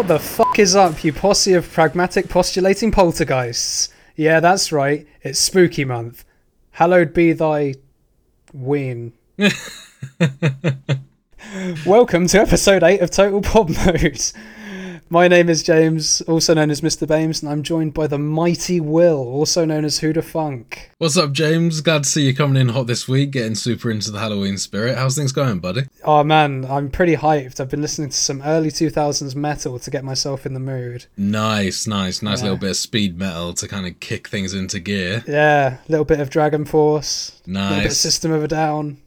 What the fuck is up, you posse of pragmatic postulating poltergeists? Yeah, that's right, it's spooky month. Hallowed be thy ween. Welcome to episode 8 of Total Pod Mode. My name is James, also known as Mr. Bames, and I'm joined by the mighty Will, also known as Huda Funk. What's up, James? Glad to see you coming in hot this week, getting super into the Halloween spirit. How's things going, buddy? Oh man, I'm pretty hyped. I've been listening to some early 2000s metal to get myself in the mood. Nice, nice, nice Yeah. little bit of speed metal to kind of kick things into gear. Yeah, a little bit of DragonForce, a little bit of Nice. System of a Down.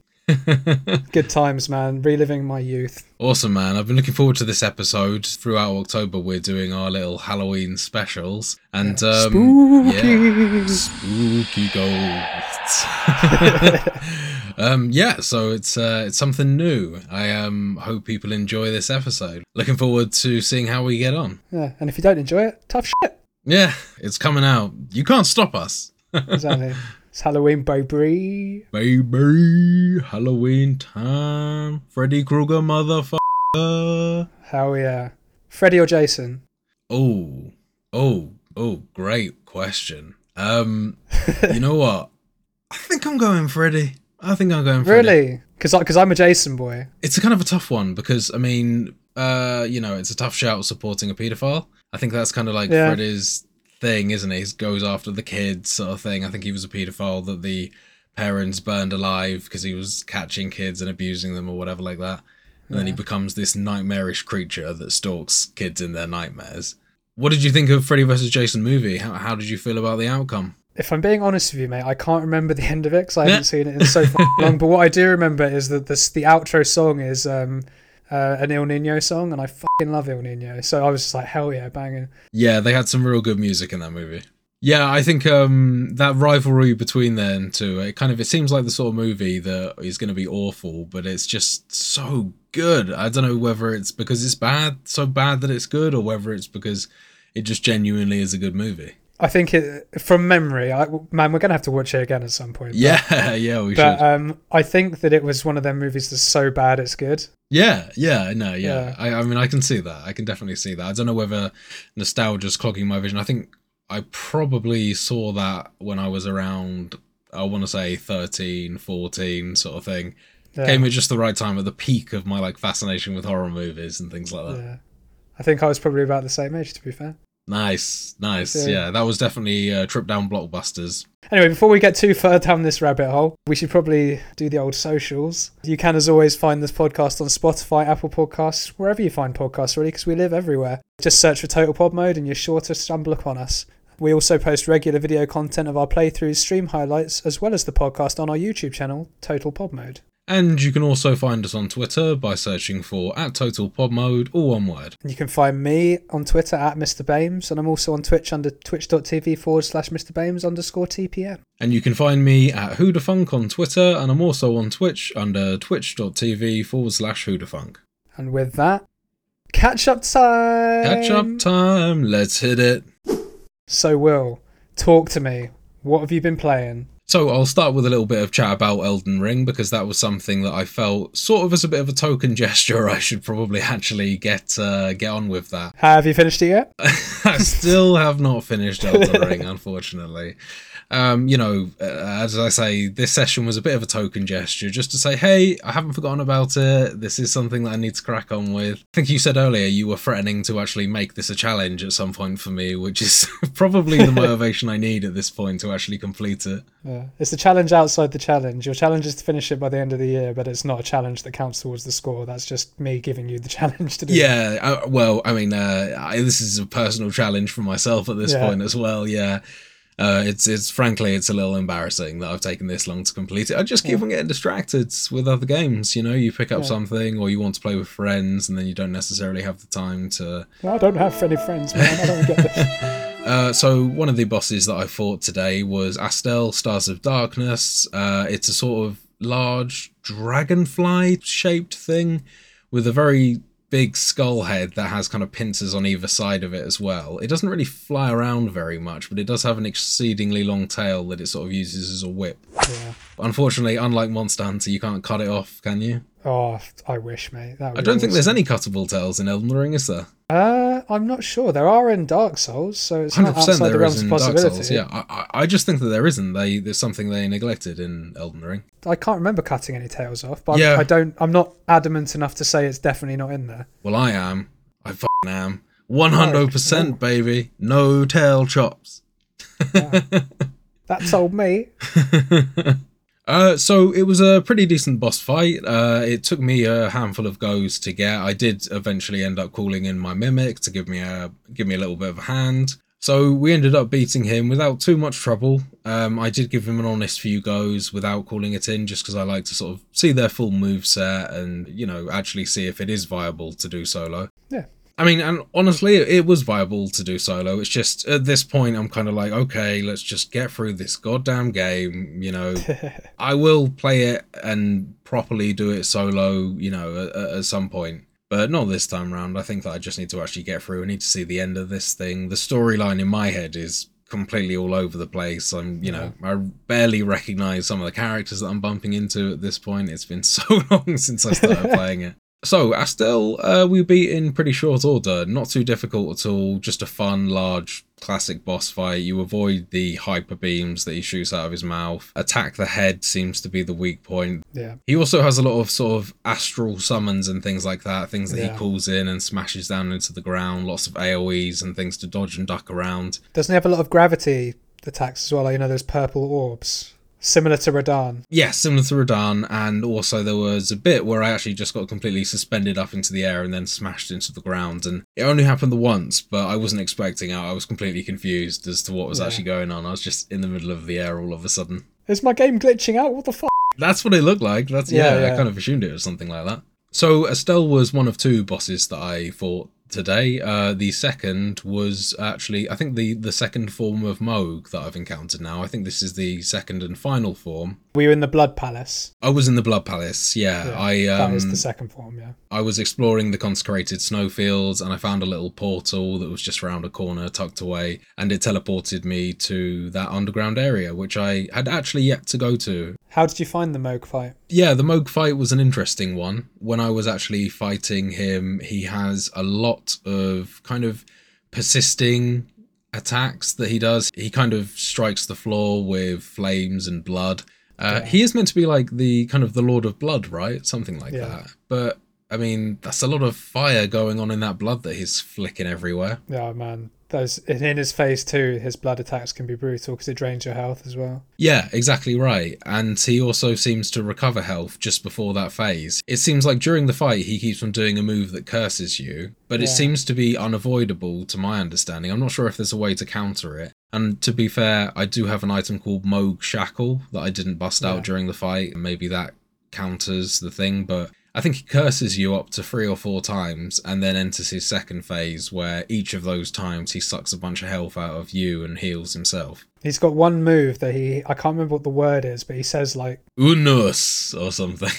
Good times, man. Reliving my youth. awesome, man. I've been looking forward to this episode. Throughout October, we're doing our little Halloween specials. And, um, Spooky. yeah, spooky ghosts. um, yeah, so it's uh, it's something new. I um, hope people enjoy this episode. Looking forward to seeing how we get on. Yeah, and if you don't enjoy it, tough shit. Yeah, it's coming out. You can't stop us. Exactly. it's Halloween, baby. Baby, Halloween time. Freddy Krueger, motherfucker. Hell yeah. Freddy or Jason? Oh, oh, oh, great question. Um, you know what? I think I'm going Freddy. I think I'm going Freddy. Really? Because because I'm a Jason boy. It's a kind of a tough one because I mean, uh, you know, it's a tough shout supporting a paedophile. I think that's kind of like Yeah. Freddy's thing, isn't it? He goes after the kids, sort of thing. I think he was a paedophile that the parents burned alive because he was catching kids and abusing them or whatever like that. And then he becomes this nightmarish creature that stalks kids in their nightmares. What did you think of Freddy vs. Jason movie? How, how did you feel about the outcome? If I'm being honest with you, mate, I can't remember the end of it because I haven't seen it in so long. But what I do remember is that this, the outro song is um, uh, an Ill Niño song, and I fucking love Ill Niño. So I was just like, hell yeah, banging. Yeah, they had some real good music in that movie. Yeah, I think um, that rivalry between them two, it kind of it seems like the sort of movie that is going to be awful, but it's just so good. I don't know whether it's because it's bad, so bad that it's good, or whether it's because it just genuinely is a good movie. I think it from memory. I, man, we're gonna have to watch it again at some point. but- Yeah, yeah, we But should. um, I think that it was one of them movies that's so bad it's good. Yeah, yeah, no, yeah. Yeah. I, I mean, I can see that. I can definitely see that. I don't know whether nostalgia's clogging my vision. I think I probably saw that when I was around, I want to say 13, 14 sort of thing. Yeah, Came at just the right time at the peak of my like fascination with horror movies and things like that. yeah. I think I was probably about the same age, to be fair. Nice, nice. Yeah. Yeah, that was definitely a trip down blockbusters. Anyway, before we get too far down this rabbit hole, we should probably do the old socials. You can, as always, find this podcast on Spotify, Apple Podcasts, wherever you find podcasts, really, because we live everywhere. Just search for Total Pod Mode and you're sure to stumble upon us. We also post regular video content of our playthroughs, stream highlights, as well as the podcast on our YouTube channel, Total Pod Mode. And you can also find us on Twitter by searching for at Total Pod Mode, all one word. And you can find me on Twitter at Mr. Bames, and I'm also on Twitch under twitch.tv forward slash Mr. Bames underscore TPM. And you can find me at Hoodafunk on Twitter, and I'm also on Twitch under twitch.tv forward slash Hoodafunk. And with that, catch up time! Catch up time, let's hit it. So, Will, talk to me. What have you been playing? So I'll start with a little bit of chat about Elden Ring because that was something that I felt sort of as a bit of a token gesture. I should probably actually get uh, get on with that. Have you finished it yet? I still have not finished Elden Ring, unfortunately. Um, you know, uh, as I say, this session was a bit of a token gesture, just to say, hey, I haven't forgotten about it. This is something that I need to crack on with. I think you said earlier you were threatening to actually make this a challenge at some point for me, which is probably the motivation I need at this point to actually complete it. Yeah. It's the challenge outside the challenge. Your challenge is to finish it by the end of the year, but it's not a challenge that counts towards the score. That's just me giving you the challenge to do. Yeah, uh, well, I mean, uh, I, this is a personal challenge for myself at this Yeah. point as well. Yeah, uh, it's it's frankly it's a little embarrassing that I've taken this long to complete it. I just keep on getting distracted with other games. You know, you pick up Yeah. something or you want to play with friends, and then you don't necessarily have the time to. I don't have any friends, man. I don't get this. Uh, so one of the bosses that I fought today was Astel, Stars of Darkness. Uh, it's a sort of large dragonfly shaped thing with a very big skull head that has kind of pincers on either side of it as well. It doesn't really fly around very much, but it does have an exceedingly long tail that it sort of uses as a whip. Yeah. Unfortunately, unlike Monster Hunter, you can't cut it off, can you? Oh, I wish, mate. I don't think there's any cuttable tails in Elden Ring, is there? Uh, I'm not sure. There are in Dark Souls, so it's not outside the realms of Dark possibility. Souls. Yeah, I, I- just think that there isn't. They there's something they neglected in Elden Ring. I can't remember cutting any tails off, but Yeah. I don't. I'm not adamant enough to say it's definitely not in there. Well, I am. I fucking am. One hundred percent, baby. No tail chops. That told me. Uh, so it was a pretty decent boss fight. Uh, it took me a handful of goes to get. I did eventually end up calling in my mimic to give me a give me a little bit of a hand. So we ended up beating him without too much trouble. Um, I did give him an honest few goes without calling it in, just because I like to sort of see their full move set and you know actually see if it is viable to do solo. Yeah. I mean, and honestly, it was viable to do solo. It's just at this point, I'm kind of like, okay, let's just get through this goddamn game. You know, I will play it and properly do it solo, you know, at, at some point. But not this time around. I think that I just need to actually get through. I need to see the end of this thing. The storyline in my head is completely all over the place. I'm, you know, I barely recognize some of the characters that I'm bumping into at this point. It's been so long since I started playing it. So, Astel, uh, we beat in pretty short order. Not too difficult at all. Just a fun, large, classic boss fight. You avoid the hyper beams that he shoots out of his mouth. Attack the head seems to be the weak point. yeah. He also has a lot of sort of astral summons and things like that, things that Yeah. he calls in and smashes down into the ground, lots of AoEs and things to dodge and duck around. Doesn't he have a lot of gravity attacks as well? You know, those purple orbs, similar to Radahn. Yeah, similar to Radahn, and also there was a bit where I actually just got completely suspended up into the air and then smashed into the ground, and it only happened the once, but I wasn't expecting it. I was completely confused as to what was Yeah. actually going on. I was just in the middle of the air all of a sudden. Is my game glitching out? What the fuck? That's what it looked like. That's yeah, Yeah, I kind of assumed it was something like that. So Astel was one of two bosses that I fought today. Uh, the second was actually, I think the the second form of Mohg that I've encountered now. I think this is the second and final form. We Were in the Blood Palace? I was in the Blood Palace. Yeah, Yeah, I that um, is the second form, yeah. I was exploring the consecrated snowfields and I found a little portal that was just around a corner, tucked away, and it teleported me to that underground area, which I had actually yet to go to. How did you find the Mohg fight? Yeah, the Mohg fight was an interesting one. When I was actually fighting him, he has a lot of kind of persisting attacks that he does. He kind of strikes the floor with flames and blood. Uh, Yeah. He is meant to be like the kind of the Lord of Blood, right? Something like Yeah. that. But I mean, that's a lot of fire going on in that blood that he's flicking everywhere. Yeah, man. Those in his phase two, his blood attacks can be brutal because it drains your health as well. Yeah, exactly right. And he also seems to recover health just before that phase. It seems like during the fight he keeps on doing a move that curses you, but it Yeah. seems to be unavoidable to my understanding. I'm not sure if there's a way to counter it. And to be fair, I do have an item called Mohg Shackle that I didn't bust out during the fight. Maybe that counters the thing, but I think he curses you up to three or four times and then enters his second phase where each of those times he sucks a bunch of health out of you and heals himself. He's got one move that he I can't remember what the word is, but he says like Unus or something.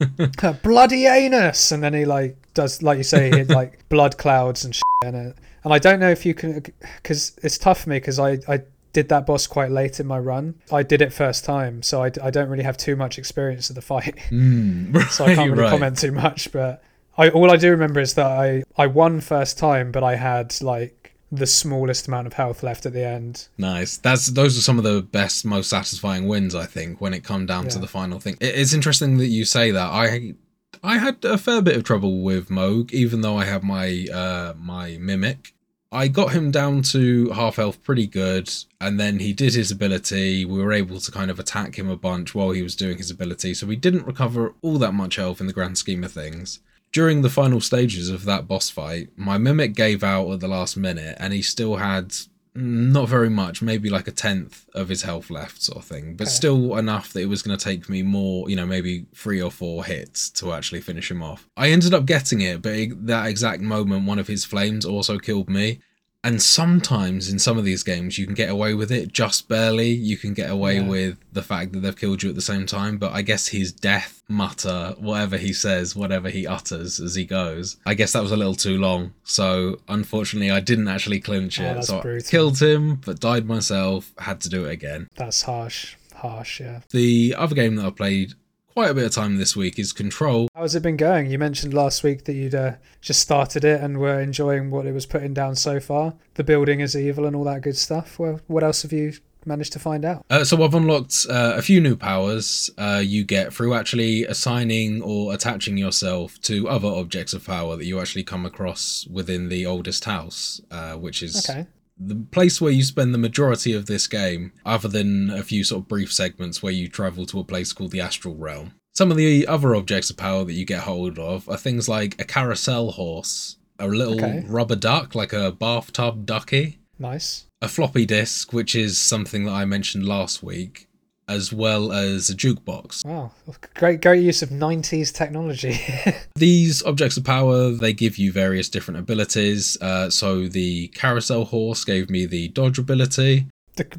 bloody anus and then he like does like you say he like blood clouds and shit in it. And I don't know if you can cuz it's tough for me cuz I I did that boss quite late in my run. I did it first time, so I, I don't really have too much experience of the fight. Mm, so I can't really right. comment too much. But I all I do remember is that I I won first time, but I had like the smallest amount of health left at the end. Nice. That's those are some of the best, most satisfying wins. I think when it come down to the final thing. It- It's interesting that you say that. I I had a fair bit of trouble with Mohg, even though I have my uh my mimic. I got him down to half health pretty good, and then he did his ability. We were able to kind of attack him a bunch while he was doing his ability, so we didn't recover all that much health in the grand scheme of things. During the final stages of that boss fight, my mimic gave out at the last minute, and he still had not very much, maybe like a tenth of his health left, sort of thing, but Okay. still enough that it was going to take me more, you know, maybe three or four hits to actually finish him off. I ended up getting it, but that exact moment, one of his flames also killed me. And sometimes in some of these games, you can get away with it just barely. You can get away Yeah. with the fact that they've killed you at the same time. But I guess his death mutter, whatever he says, whatever he utters as he goes, I guess that was a little too long. So unfortunately, I didn't actually clinch Oh, it. that's so I brutal. killed him, but died myself. Had to do it again. That's harsh, harsh. Yeah, The other game that I played quite a bit of time this week is Control. How's it been going? You mentioned last week that you'd uh, just started it and were enjoying what it was putting down so far. The building is evil and all that good stuff. Well, what else have you managed to find out? Uh, so I've unlocked uh, a few new powers uh, you get through actually assigning or attaching yourself to other objects of power that you actually come across within the oldest house, uh, which is Okay. The place where you spend the majority of this game, other than a few sort of brief segments where you travel to a place called the Astral Realm. Some of the other objects of power that you get hold of are things like a carousel horse, a little Okay. rubber duck, like a bathtub ducky, Nice. a floppy disk, which is something that I mentioned last week, as well as a jukebox. Wow. Great, great use of 90s technology. These objects of power, they give you various different abilities. Uh, so the carousel horse gave me the dodge ability.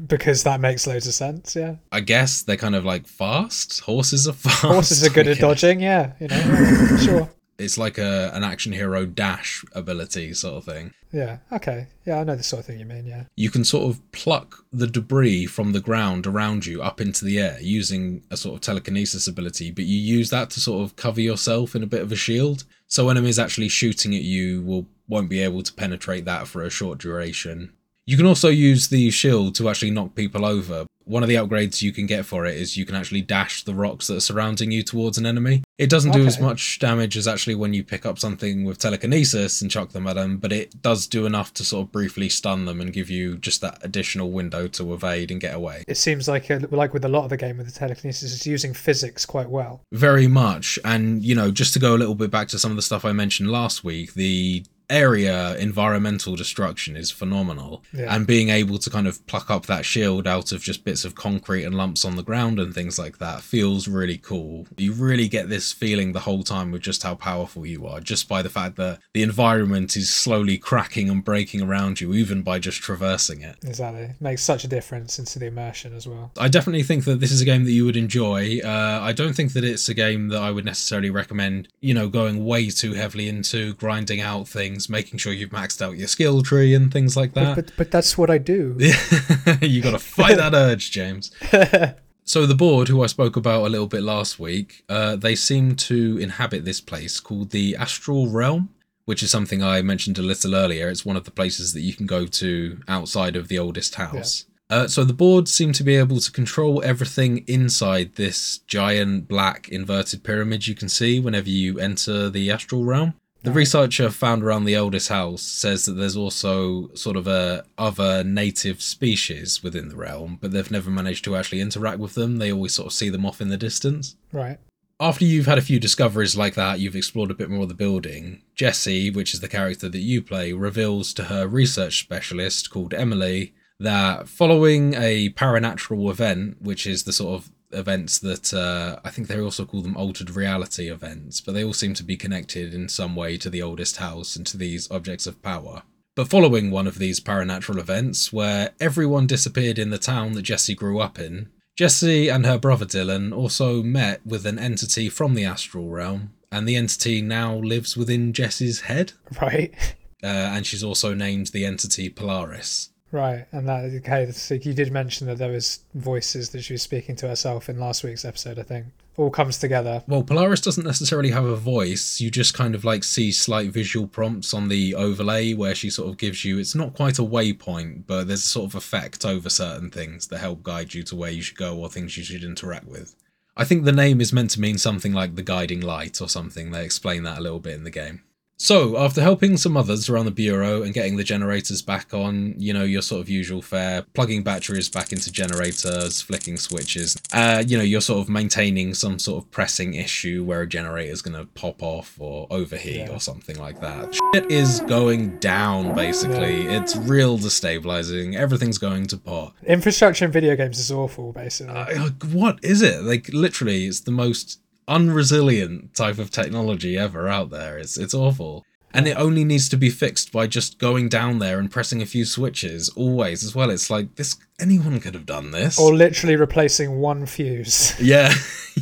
because that makes loads of sense, yeah. I guess they're kind of like fast. Horses are fast. Horses are good at dodging, yeah, you know. sure. It's like a an action hero dash ability sort of thing. Yeah, okay. Yeah, I know the sort of thing you mean, yeah. You can sort of pluck the debris from the ground around you up into the air using a sort of telekinesis ability, but you use that to sort of cover yourself in a bit of a shield. So enemies actually shooting at you will won't be able to penetrate that for a short duration. You can also use the shield to actually knock people over. One of the upgrades you can get for it is you can actually dash the rocks that are surrounding you towards an enemy. It doesn't do as much damage as actually when you pick up something with telekinesis and chuck them at them, but it does do enough to sort of briefly stun them and give you just that additional window to evade and get away. It seems like, uh, like with a lot of the game with the telekinesis, it's using physics quite well. Very much. And, you know, just to go a little bit back to some of the stuff I mentioned last week, the area environmental destruction is phenomenal Yeah. and being able to kind of pluck up that shield out of just bits of concrete and lumps on the ground and things like that feels really cool you really get this feeling the whole time with just how powerful you are just by the fact that the environment is slowly cracking and breaking around you even by just traversing it Exactly. Makes such a difference into the immersion as well. I definitely think that this is a game that you would enjoy. Uh, I don't think that it's a game that I would necessarily recommend, you know, going way too heavily into, grinding out things, making sure you've maxed out your skill tree and things like that. but, but that's what I do. you got to fight that urge, James. So the board, who I spoke about a little bit last week, uh, they seem to inhabit this place called the Astral Realm, which is something I mentioned a little earlier. It's one of the places that you can go to outside of the oldest house. Uh, so the board seem to be able to control everything inside this giant black inverted pyramid you can see whenever you enter the astral realm. The researcher found around the oldest house says that there's also sort of a other native species within the realm, but they've never managed to actually interact with them. They always sort of see them off in the distance. Right. After you've had a few discoveries like that, you've explored a bit more of the building. Jesse, which is the character that you play, reveals to her research specialist called Emily that following a paranatural event, which is the sort of events that uh, I think they also call them altered reality events, but they all seem to be connected in some way to the oldest house and to these objects of power. But following one of these paranatural events, where everyone disappeared in the town that Jesse grew up in, Jesse and her brother Dylan also met with an entity from the astral realm, and the entity now lives within Jesse's head, Right. uh, and she's also named the entity Polaris. Right. And that, okay, so you did mention that there was voices that she was speaking to herself in last week's episode, I think. All comes together. Well, Polaris doesn't necessarily have a voice. You just kind of like see slight visual prompts on the overlay where she sort of gives you. It's not quite a waypoint, but there's a sort of effect over certain things that help guide you to where you should go or things you should interact with. I think the name is meant to mean something like the guiding light or something. They explain that a little bit in the game. So, after helping some others around the bureau and getting the generators back on, you know, your sort of usual fare, plugging batteries back into generators, flicking switches, uh, you know, you're sort of maintaining some sort of pressing issue where a generator's going to pop off or overheat Yeah. or something like that. Shit is going down, basically. It's real destabilizing. Everything's going to pot. Infrastructure in video games is awful, basically. Uh, what is it? Like, literally, it's the most unresilient type of technology ever out there. It's it's awful. And it only needs to be fixed by just going down there and pressing a few switches always as well. It's like this anyone could have done this. or literally replacing one fuse. yeah.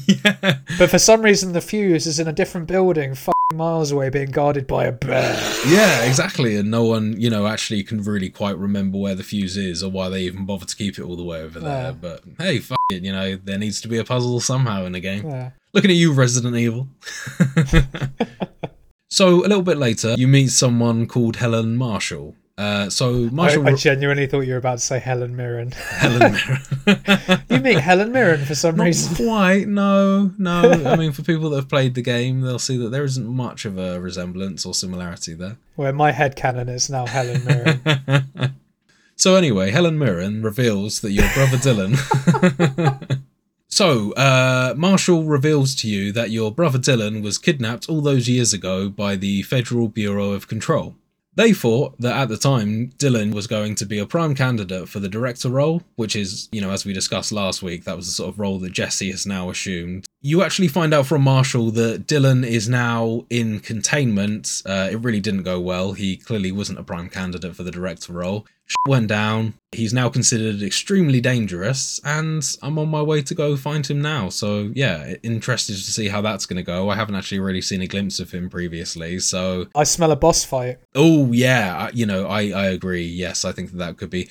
yeah. but for some reason, the fuse is in a different building, miles away being guarded by a bear. Yeah, exactly. And no one, you know, actually can really quite remember where the fuse is or why they even bother to keep it all the way over there. Yeah. But hey, fuck it, you know, there needs to be a puzzle somehow in the game. Yeah. Looking at you, Resident Evil. so a little bit later, you meet someone called Helen Marshall. Uh, so I, Marshall I genuinely thought you were about to say Helen Mirren. Helen Mirren. you meet Helen Mirren for some Not reason. quite. No, no. I mean, for people that have played the game, they'll see that there isn't much of a resemblance or similarity there. Where my head canon is now Helen Mirren. So anyway, Helen Mirren reveals that your brother Dylan. So uh, Marshall reveals to you that your brother Dylan was kidnapped all those years ago by the Federal Bureau of Control. They thought that at the time Dylan was going to be a prime candidate for the director role, which is, you know, as we discussed last week, that was the sort of role that Jesse has now assumed. You actually find out from Marshall that Dylan is now in containment. Uh, it really didn't go well. He clearly wasn't a prime candidate for the director role. Shit went down. He's now considered extremely dangerous, and I'm on my way to go find him now. So yeah, interested to see how that's going to go. I haven't actually really seen a glimpse of him previously, so I smell a boss fight. Oh yeah, I- you know, I I agree. Yes, I think that, that could be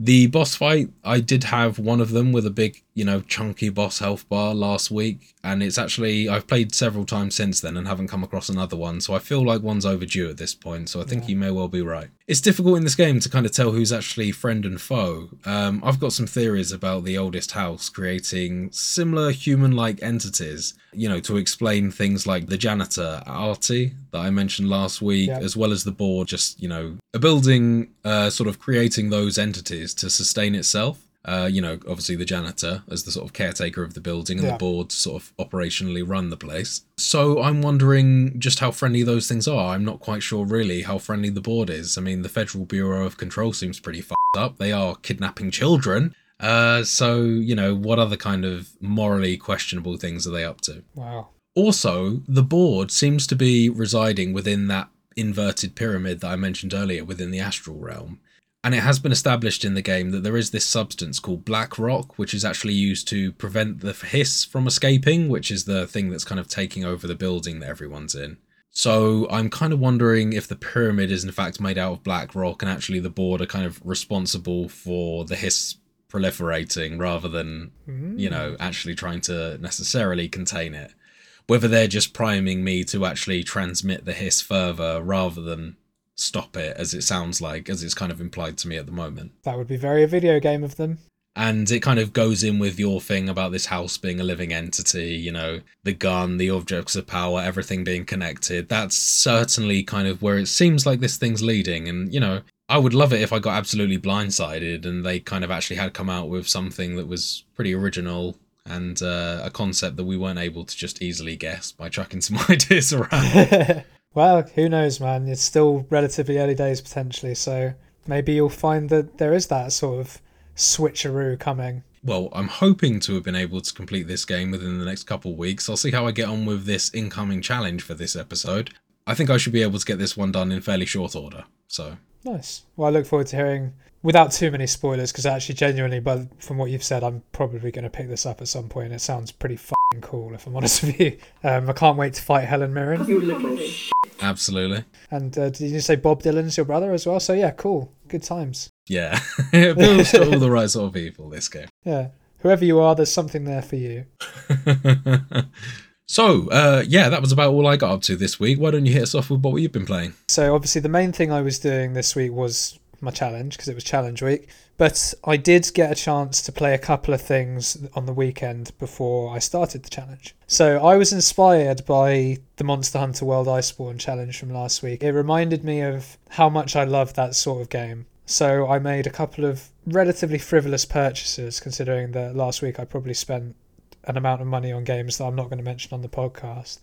the boss fight. I did have one of them with a big, you know, chunky boss health bar last week, and it's actually I've played several times since then and haven't come across another one. So I feel like one's overdue at this point. So I think you may well be right. It's difficult in this game to kind of tell who's actually friend and foe. Um, I've got some theories about the oldest house creating similar human-like entities. You know, to explain things like the janitor Ahti that I mentioned last week, Yeah. as well as the board, just you know, a building uh, sort of creating those entities to sustain itself. Uh, you know, obviously the janitor as the sort of caretaker of the building and Yeah. the board to sort of operationally run the place. So I'm wondering just how friendly those things are. I'm not quite sure really how friendly the board is. I mean, the Federal Bureau of Control seems pretty fucked up. They are kidnapping children. Uh, so you know, what other kind of morally questionable things are they up to? Wow. Also, the board seems to be residing within that inverted pyramid that I mentioned earlier within the astral realm. And it has been established in the game that there is this substance called black rock, which is actually used to prevent the hiss from escaping, which is the thing that's kind of taking over the building that everyone's in. So I'm kind of wondering if the pyramid is in fact made out of black rock and actually the board are kind of responsible for the hiss proliferating rather than you know, hmm. actually trying to necessarily contain it. Whether they're just priming me to actually transmit the hiss further rather than stop it, as it sounds like, as it's kind of implied to me at the moment. That would be very a video game of them. And it kind of goes in with your thing about this house being a living entity, you know, the gun, the objects of power, everything being connected. That's certainly kind of where it seems like this thing's leading. And, you know, I would love it if I got absolutely blindsided and they kind of actually had come out with something that was pretty original and uh, a concept that we weren't able to just easily guess by chucking some ideas around. well, who knows, man? It's still relatively early days potentially, so maybe you'll find that there is that sort of switcheroo coming. Well, I'm hoping to have been able to complete this game within the next couple of weeks. I'll see how I get on with this incoming challenge for this episode. I think I should be able to get this one done in fairly short order. So, Nice. Well, I look forward to hearing without too many spoilers, because actually, genuinely, but from what you've said, I'm probably going to pick this up at some point. It sounds pretty fucking cool, if I'm honest with you. Um, I can't wait to fight Helen Mirren. You little sh- absolutely. And uh, did you say Bob Dylan's your brother as well? So yeah, cool. Good times. Yeah. it appeals to all the right sort of people, this game. Yeah. Whoever you are, there's something there for you. so, uh, yeah, that was about all I got up to this week. Why don't you hit us off with what you've been playing? So obviously the main thing I was doing this week was my challenge because it was challenge week. But I did get a chance to play a couple of things on the weekend before I started the challenge. So I was inspired by the Monster Hunter World Iceborne challenge from last week. It reminded me of how much I love that sort of game. So I made a couple of relatively frivolous purchases considering that last week I probably spent an amount of money on games that I'm not going to mention on the podcast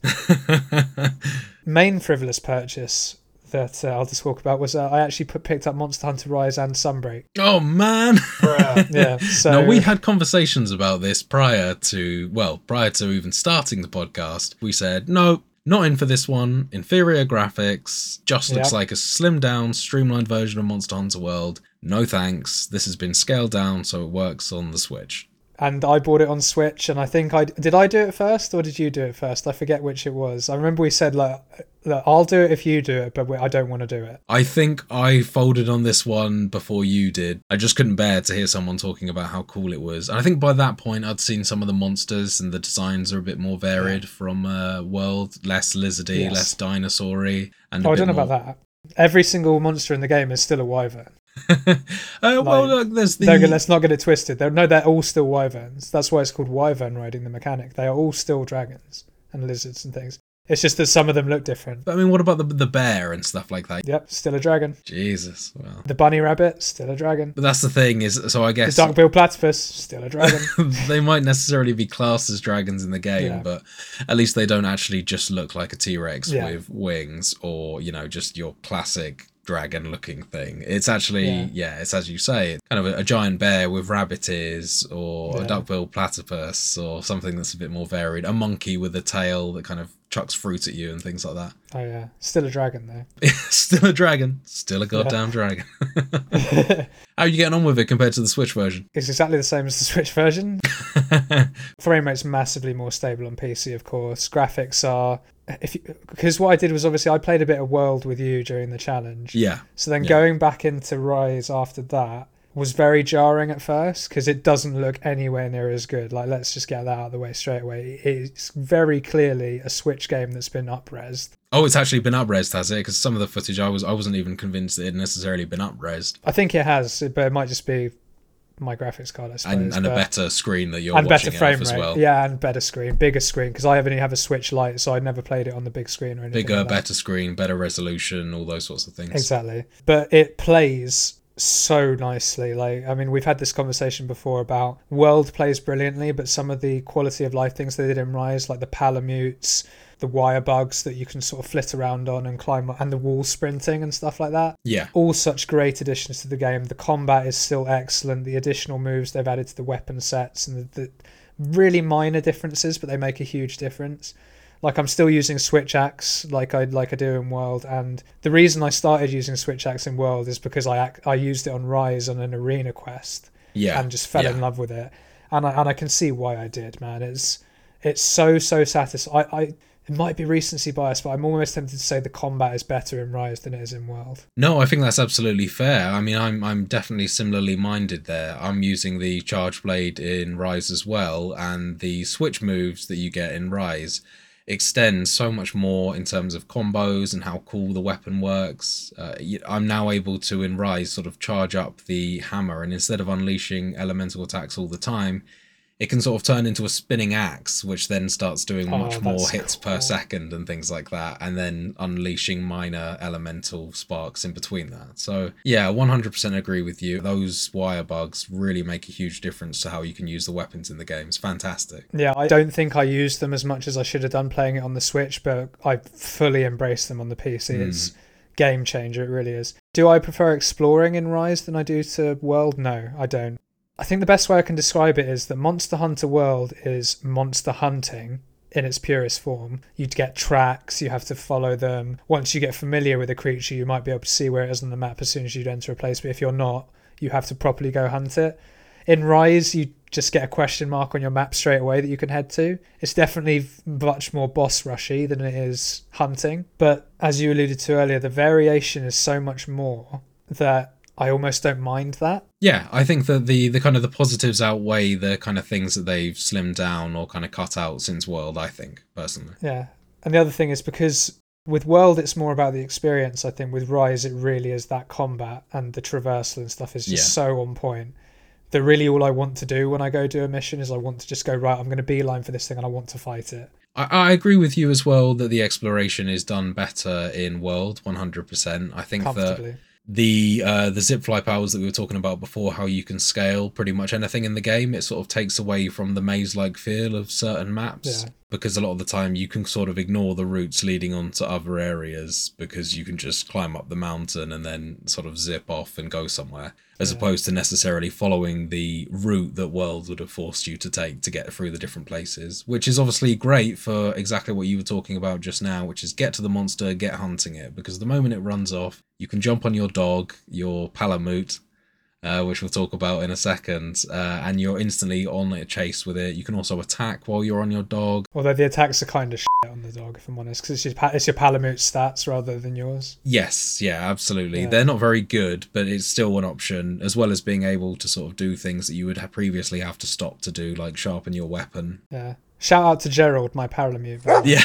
main frivolous purchase that uh, I'll just talk about was uh, I actually put, picked up Monster Hunter Rise and Sunbreak. oh, man. Yeah, so now we had conversations about this prior to well prior to even starting the podcast we said no not in for this one inferior graphics just looks Yeah. like a slimmed down streamlined version of monster hunter world no thanks this has been scaled down so it works on the switch and I bought it on Switch. And I think I did. I do it first, or did you do it first? I forget which it was. I remember we said like, look, "I'll do it if you do it," but we- I don't want to do it. I think I folded on this one before you did. I just couldn't bear to hear someone talking about how cool it was. And I think by that point, I'd seen some of the monsters and the designs are a bit more varied from uh, World, less lizardy, Yes. less dinosaur-y. And Oh, I don't know more... about that. Every single monster in the game is still a wyvern. uh, well, look, there's the. Let's not get it twisted. They're, no, they're all still wyverns. That's why it's called wyvern riding the mechanic. They are all still dragons and lizards and things. It's just that some of them look different. I mean, what about the the bear and stuff like that? Yep, still a dragon. Jesus, well. The bunny rabbit, still a dragon. But that's the thing is, so I The guess duck-billed platypus, still a dragon. they might necessarily be classed as dragons in the game, Yeah. but at least they don't actually just look like a T Rex Yeah. with wings or, you know, just your classic dragon looking thing. It's actually, Yeah. yeah, it's as you say, it's kind of a, a giant bear with rabbit ears or Yeah. a duck billed platypus or something that's a bit more varied. A monkey with a tail that kind of chucks fruit at you and things like that. oh yeah, still a dragon though. still a dragon. Still a goddamn dragon. How are you getting on with it compared to the Switch version? It's exactly the same as the Switch version. Frame rate's massively more stable on PC, of course. Graphics are if you, because what I did was obviously I played a bit of World with you during the challenge. yeah. So then Yeah. going back into Rise after that was very jarring at first because it doesn't look anywhere near as good. Like let's just get that out of the way straight away. It's very clearly a Switch game that's been upresed. Oh, it's actually been upresed, has it? Because some of the footage I was I wasn't even convinced that it had necessarily been upresed, I think it has, but it might just be my graphics card, I suppose. and, and a better screen that you're and watching better frame rate. well. Yeah, and better screen, bigger screen because I only have a Switch Lite, so I never played it on the big screen or anything. Bigger, like better screen, better resolution, all those sorts of things. Exactly. But it plays so nicely. Like, I mean, we've had this conversation before about World plays brilliantly, but some of the quality of life things they did in Rise, like the palamutes, the wire bugs that you can sort of flit around on and climb, and the wall sprinting and stuff like that. Yeah, All such great additions to the game. The combat is still excellent. The additional moves they've added to the weapon sets and the, the really minor differences, but they make a huge difference. Like I'm still using Switch Axe like I like I do in World, and the reason I started using Switch Axe in World is because I I used it on Rise on an arena quest yeah, and just fell yeah. in love with it, and I and I can see why I did, man. It's it's so so satisfying. I, I it might be recency bias, but I'm almost tempted to say the combat is better in Rise than it is in World. No, I think that's absolutely fair. I mean, I'm I'm definitely similarly minded there. I'm using the charge blade in Rise as well, and the switch moves that you get in Rise extend so much more in terms of combos and how cool the weapon works. Uh, I'm now able to in Rise sort of charge up the hammer, and instead of unleashing elemental attacks all the time. It can sort of turn into a spinning axe, which then starts doing Oh, much more that's hits per second and things like that, and then unleashing minor elemental sparks in between that. So, yeah, 100% agree with you. Those wire bugs really make a huge difference to how you can use the weapons in the game. It's fantastic. Yeah, I don't think I used them as much as I should have done playing it on the Switch, but I fully embrace them on the PC. Hmm. It's game changer, it really is. Do I prefer exploring in Rise than I do to World? No, I don't. I think the best way I can describe it is that Monster Hunter World is monster hunting in its purest form. You'd get tracks, you have to follow them. Once you get familiar with a creature, you might be able to see where it is on the map as soon as you'd enter a place, but if you're not, you have to properly go hunt it. In Rise, you just get a question mark on your map straight away that you can head to. It's definitely much more boss rushy than it is hunting. But as you alluded to earlier, the variation is so much more that I almost don't mind that. Yeah, I think that the, the kind of the positives outweigh the kind of things that they've slimmed down or kind of cut out since World, I think, personally. Yeah. And the other thing is because with World, it's more about the experience. I think with Rise, it really is that combat and the traversal and stuff is just Yeah. so on point. That really all I want to do when I go do a mission is I want to just go, right, I'm going to beeline for this thing and I want to fight it. I, agree with you as well that the exploration is done better in World, 100%. I think that. The uh, the zip fly powers that we were talking about before, how you can scale pretty much anything in the game, it sort of takes away from the maze like feel of certain maps. Yeah. Because a lot of the time you can sort of ignore the routes leading on to other areas because you can just climb up the mountain and then sort of zip off and go somewhere, as Yeah. opposed to necessarily following the route that World would have forced you to take to get through the different places. Which is obviously great for exactly what you were talking about just now, which is get to the monster, get hunting it. Because the moment it runs off, you can jump on your dog, your palamute, uh, which we'll talk about in a second, uh, and you're instantly on a chase with it. You can also attack while you're on your dog. Although the attacks are kind of shit on the dog, if I'm honest, because it's your, pa- it's your Palamute stats rather than yours. Yes, yeah, absolutely. Yeah. They're not very good, but it's still an option, as well as being able to sort of do things that you would have previously have to stop to do, like sharpen your weapon. Yeah. Shout out to Gerald, my Palamute. by. Yeah,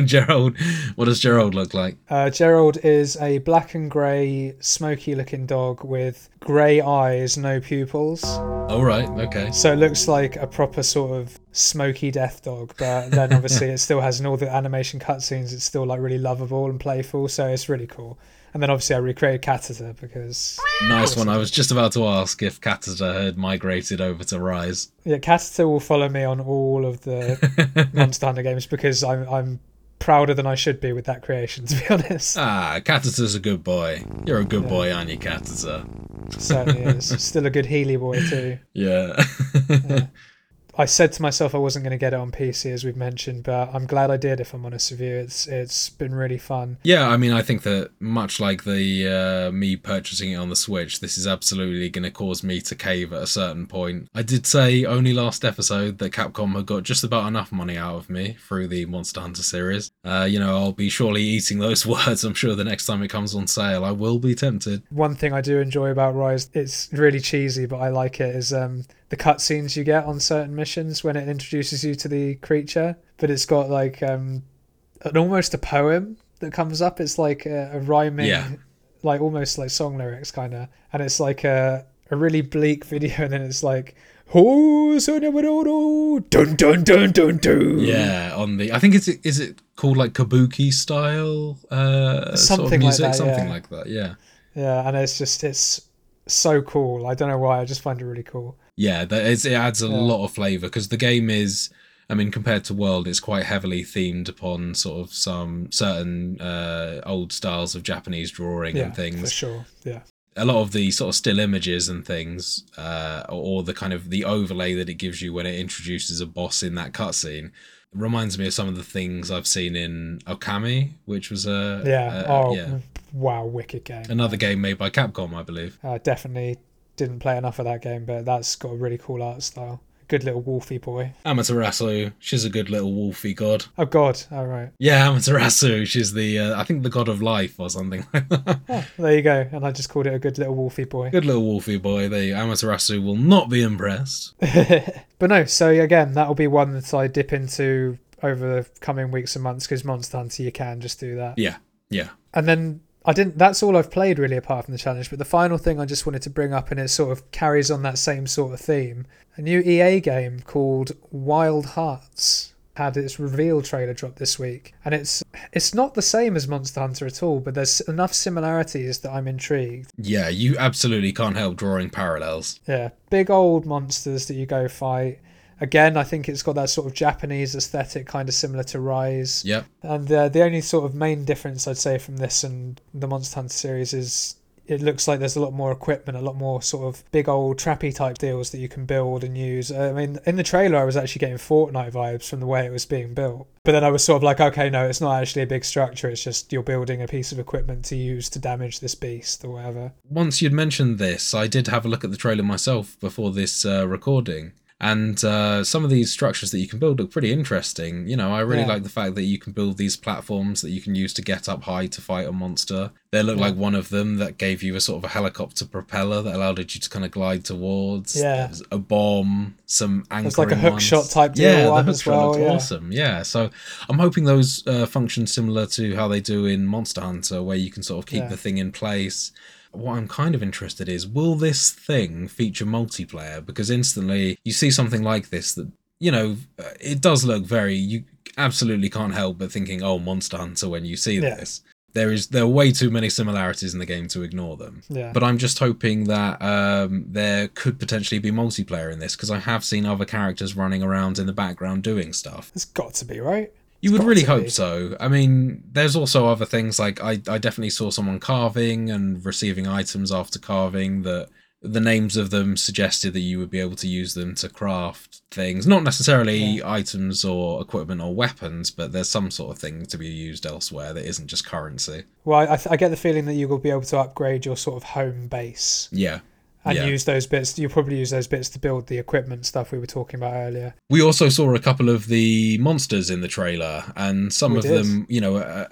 Gerald. What does Gerald look like? Uh, Gerald is a black and grey, smoky looking dog with grey eyes, no pupils. All right, okay. So it looks like a proper sort of smoky death dog, but then obviously it still has in all the animation cutscenes, it's still like really lovable and playful, so it's really cool. And then obviously I recreated Catata because Nice one. I was just about to ask if Catata had migrated over to Rise. yeah, Catata will follow me on all of the Monster Hunter games because I'm I'm prouder than I should be with that creation, to be honest. Ah, Catata's a good boy. You're a good Yeah. boy, aren't you, Catata? Certainly is. Still a good Healy boy too. Yeah. I said to myself I wasn't going to get it on PC as we've mentioned, but I'm glad I did. If I'm honest with you, it's it's been really fun. Yeah, I mean, I think that much like the uh, me purchasing it on the Switch, this is absolutely going to cause me to cave at a certain point. I did say only last episode that Capcom had got just about enough money out of me through the Monster Hunter series. Uh, you know, I'll be surely eating those words. I'm sure the next time it comes on sale, I will be tempted. One thing I do enjoy about Rise, it's really cheesy, but I like it, is um, the cutscenes you get on certain missions when it introduces you to the creature. But it's got like um, an almost a poem that comes up. It's like a, a rhyming, Yeah. like almost like song lyrics kind of, and it's like a a really bleak video, and then it's like. Oh, so never know, dun dun dun dun dun. Yeah, on the I think it's is it called like kabuki style uh, sort of Something like that, something yeah. like that. Yeah. Yeah, and it's just it's so cool. I don't know why. I just find it really cool. Yeah, that is, it adds a Yeah. lot of flavor because the game is, I mean, compared to World, it's quite heavily themed upon sort of some certain uh, old styles of Japanese drawing Yeah, and things. for sure. Yeah, A lot of the sort of still images and things, uh, or, the kind of the overlay that it gives you when it introduces a boss in that cutscene. Reminds me of some of the things I've seen in Okami, which was a yeah. uh, oh, yeah wow, wicked game. another game made by Capcom, I believe. Uh, definitely didn't play enough of that game, but that's got a really cool art style. Good little wolfy boy. Amaterasu, she's a good little wolfy god. Oh God! All right. Yeah, Amaterasu. She's the, uh, I think, the god of life or something like that. Oh, there you go. And I just called it a good little wolfy boy. Good little wolfy boy. The Amaterasu will not be impressed. but no. So again, that'll be one that I dip into over the coming weeks and months because Monster Hunter, you can just do that. Yeah, yeah. And then I didn't. That's all I've played really, apart from the challenge. But the final thing I just wanted to bring up, and it sort of carries on that same sort of theme. A new EA game called Wild Hearts had its reveal trailer drop this week, and it's it's not the same as Monster Hunter at all. But there's enough similarities that I'm intrigued. Yeah, you absolutely can't help drawing parallels. Yeah, big old monsters that you go fight. Again, I think it's got that sort of Japanese aesthetic, kind of similar to Rise. Yep. And uh, the only sort of main difference I'd say from this and the Monster Hunter series is it looks like there's a lot more equipment, a lot more sort of big old trappy type deals that you can build and use. Uh, I mean, in the trailer, I was actually getting Fortnite vibes from the way it was being built. But then I was sort of like, okay, no, it's not actually a big structure. It's just you're building a piece of equipment to use to damage this beast or whatever. Once you'd mentioned this, I did have a look at the trailer myself before this uh, recording. And uh, some of these structures that you can build look pretty interesting. You know, I really Yeah. like the fact that you can build these platforms that you can use to get up high to fight a monster. There looked Yeah. like one of them that gave you a sort of a helicopter propeller that allowed you to kind of glide towards. Yeah. A bomb, some anchoring There's like a hook shot type deal Yeah, the one hook shot well. looked Yeah. awesome. Yeah, so I'm hoping those uh, function similar to how they do in Monster Hunter, where you can sort of keep the thing in place. What I'm kind of interested is, will this thing feature multiplayer? Because instantly you see something like this that you know uh, it does look very. You absolutely can't help but thinking, "Oh, Monster Hunter." When you see Yeah. this, there is there are way too many similarities in the game to ignore them. Yeah. But I'm just hoping that um, there could potentially be multiplayer in this because I have seen other characters running around in the background doing stuff. It's got to be, right? You would really hope so. I mean, there's also other things like I, I definitely saw someone carving and receiving items after carving that the names of them suggested that you would be able to use them to craft things. Not necessarily items or equipment or weapons, but there's some sort of thing to be used elsewhere that isn't just currency. Well, I, I, I get the feeling that you will be able to upgrade your sort of home base. Yeah. And Yeah. use those bits. You'll probably use those bits to build the equipment stuff we were talking about earlier. We also saw a couple of the monsters in the trailer, and some We of did. them, you know, uh,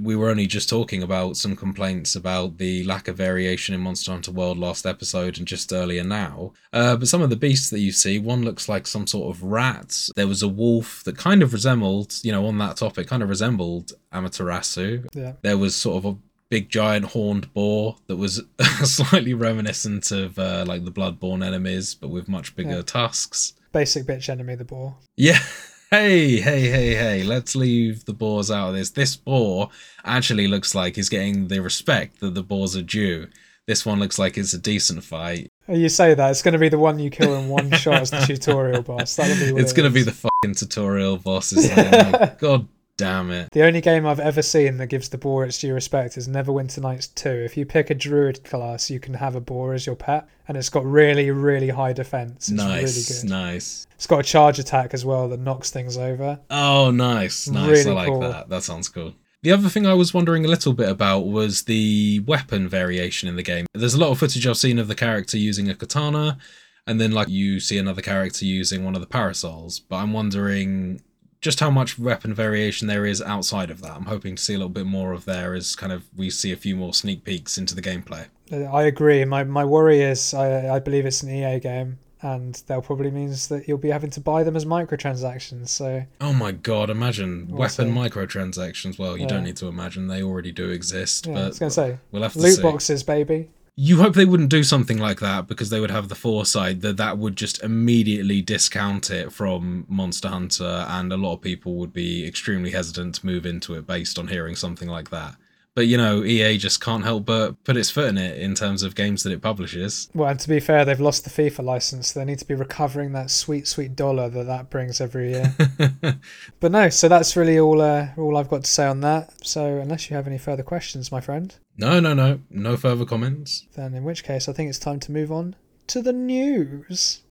we were only just talking about some complaints about the lack of variation in Monster Hunter World last episode and just earlier now. Uh, but some of the beasts that you see, one looks like some sort of rat. There was a wolf that kind of resembled, you know, on that topic, kind of resembled Amaterasu. Yeah. There was sort of a big giant horned boar that was slightly reminiscent of uh, like the Bloodborne enemies, but with much bigger Yeah. tusks. Basic bitch enemy, the boar. Yeah. Hey, hey, hey, hey. Let's leave the boars out of this. This boar actually looks like he's getting the respect that the boars are due. This one looks like it's a decent fight. You say that it's going to be the one you kill in one shot as the tutorial boss. That'll be. It's it going to be the fucking tutorial boss. Like, God damn it. The only game I've ever seen that gives the boar its due respect is Neverwinter Nights 2. If you pick a druid class, you can have a boar as your pet, and it's got really, really high defense. It's nice, really good. nice. It's got a charge attack as well that knocks things over. Oh, nice, nice. Really I like cool. that. That sounds cool. The other thing I was wondering a little bit about was the weapon variation in the game. There's a lot of footage I've seen of the character using a katana, and then like you see another character using one of the parasols. But I'm wondering just how much weapon variation there is outside of that. I'm hoping to see a little bit more of there as kind of we see a few more sneak peeks into the gameplay. I agree. My my worry is I I believe it's an EA game, and that probably means that you'll be having to buy them as microtransactions. So Oh my god, imagine We'll weapon see. microtransactions. Well, you Yeah. don't need to imagine, they already do exist, yeah, I was going to say we'll have to loot see. boxes, baby. You hope they wouldn't do something like that because they would have the foresight that that would just immediately discount it from Monster Hunter, and a lot of people would be extremely hesitant to move into it based on hearing something like that. But you know, EA just can't help but put its foot in it in terms of games that it publishes. Well, and to be fair, they've lost the FIFA license. So they need to be recovering that sweet, sweet dollar that that brings every year. but no, so that's really all. Uh, all I've got to say on that. So unless you have any further questions, my friend, no, no, no, no further comments. then in which case I think it's time to move on to the news.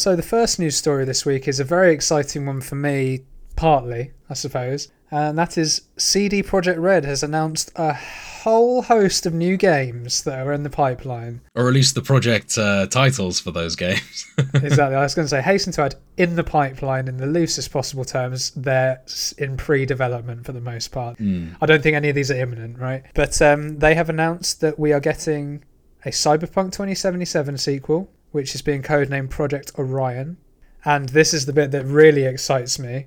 So the first news story this week is a very exciting one for me, partly, I suppose, and that is CD Projekt Red has announced a whole host of new games that are in the pipeline. Or at least the project uh, titles for those games. exactly. I was going to say, hasten to add, in the pipeline, in the loosest possible terms, they're in pre-development for the most part. Hmm. I don't think any of these are imminent, right? But um, they have announced that we are getting a Cyberpunk 2077 sequel, which is being codenamed Project Orion. And this is the bit that really excites me.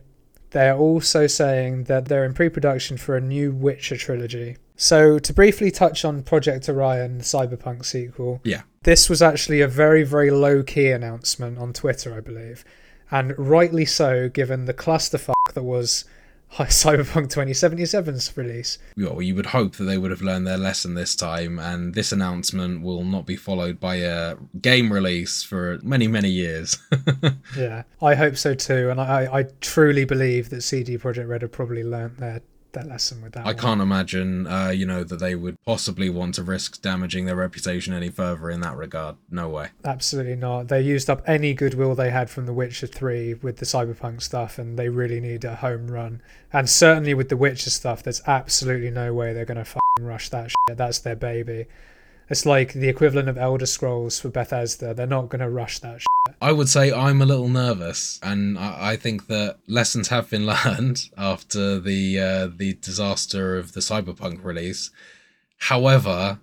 They are also saying that they're in pre-production for a new Witcher trilogy. So to briefly touch on Project Orion, the Cyberpunk sequel, Yeah. this was actually a very, very low key announcement on Twitter, I believe. And rightly so, given the clusterfuck that was Cyberpunk 2077's release. well, you would hope that they would have learned their lesson this time, and this announcement will not be followed by a game release for many, many years. Yeah, I hope so too. And I, I truly believe that CD Projekt Red have probably learnt their, lesson with that. I one. can't imagine, uh, you know, that they would possibly want to risk damaging their reputation any further in that regard. No way. Absolutely not. They used up any goodwill they had from The Witcher 3 with the Cyberpunk stuff, and they really need a home run. And certainly with The Witcher stuff, there's absolutely no way they're going to fucking rush that shit. That's their baby. It's like the equivalent of Elder Scrolls for Bethesda. They're not going to rush that shit. I would say I'm a little nervous, and I, I think that lessons have been learned after the uh, the disaster of the Cyberpunk release. However,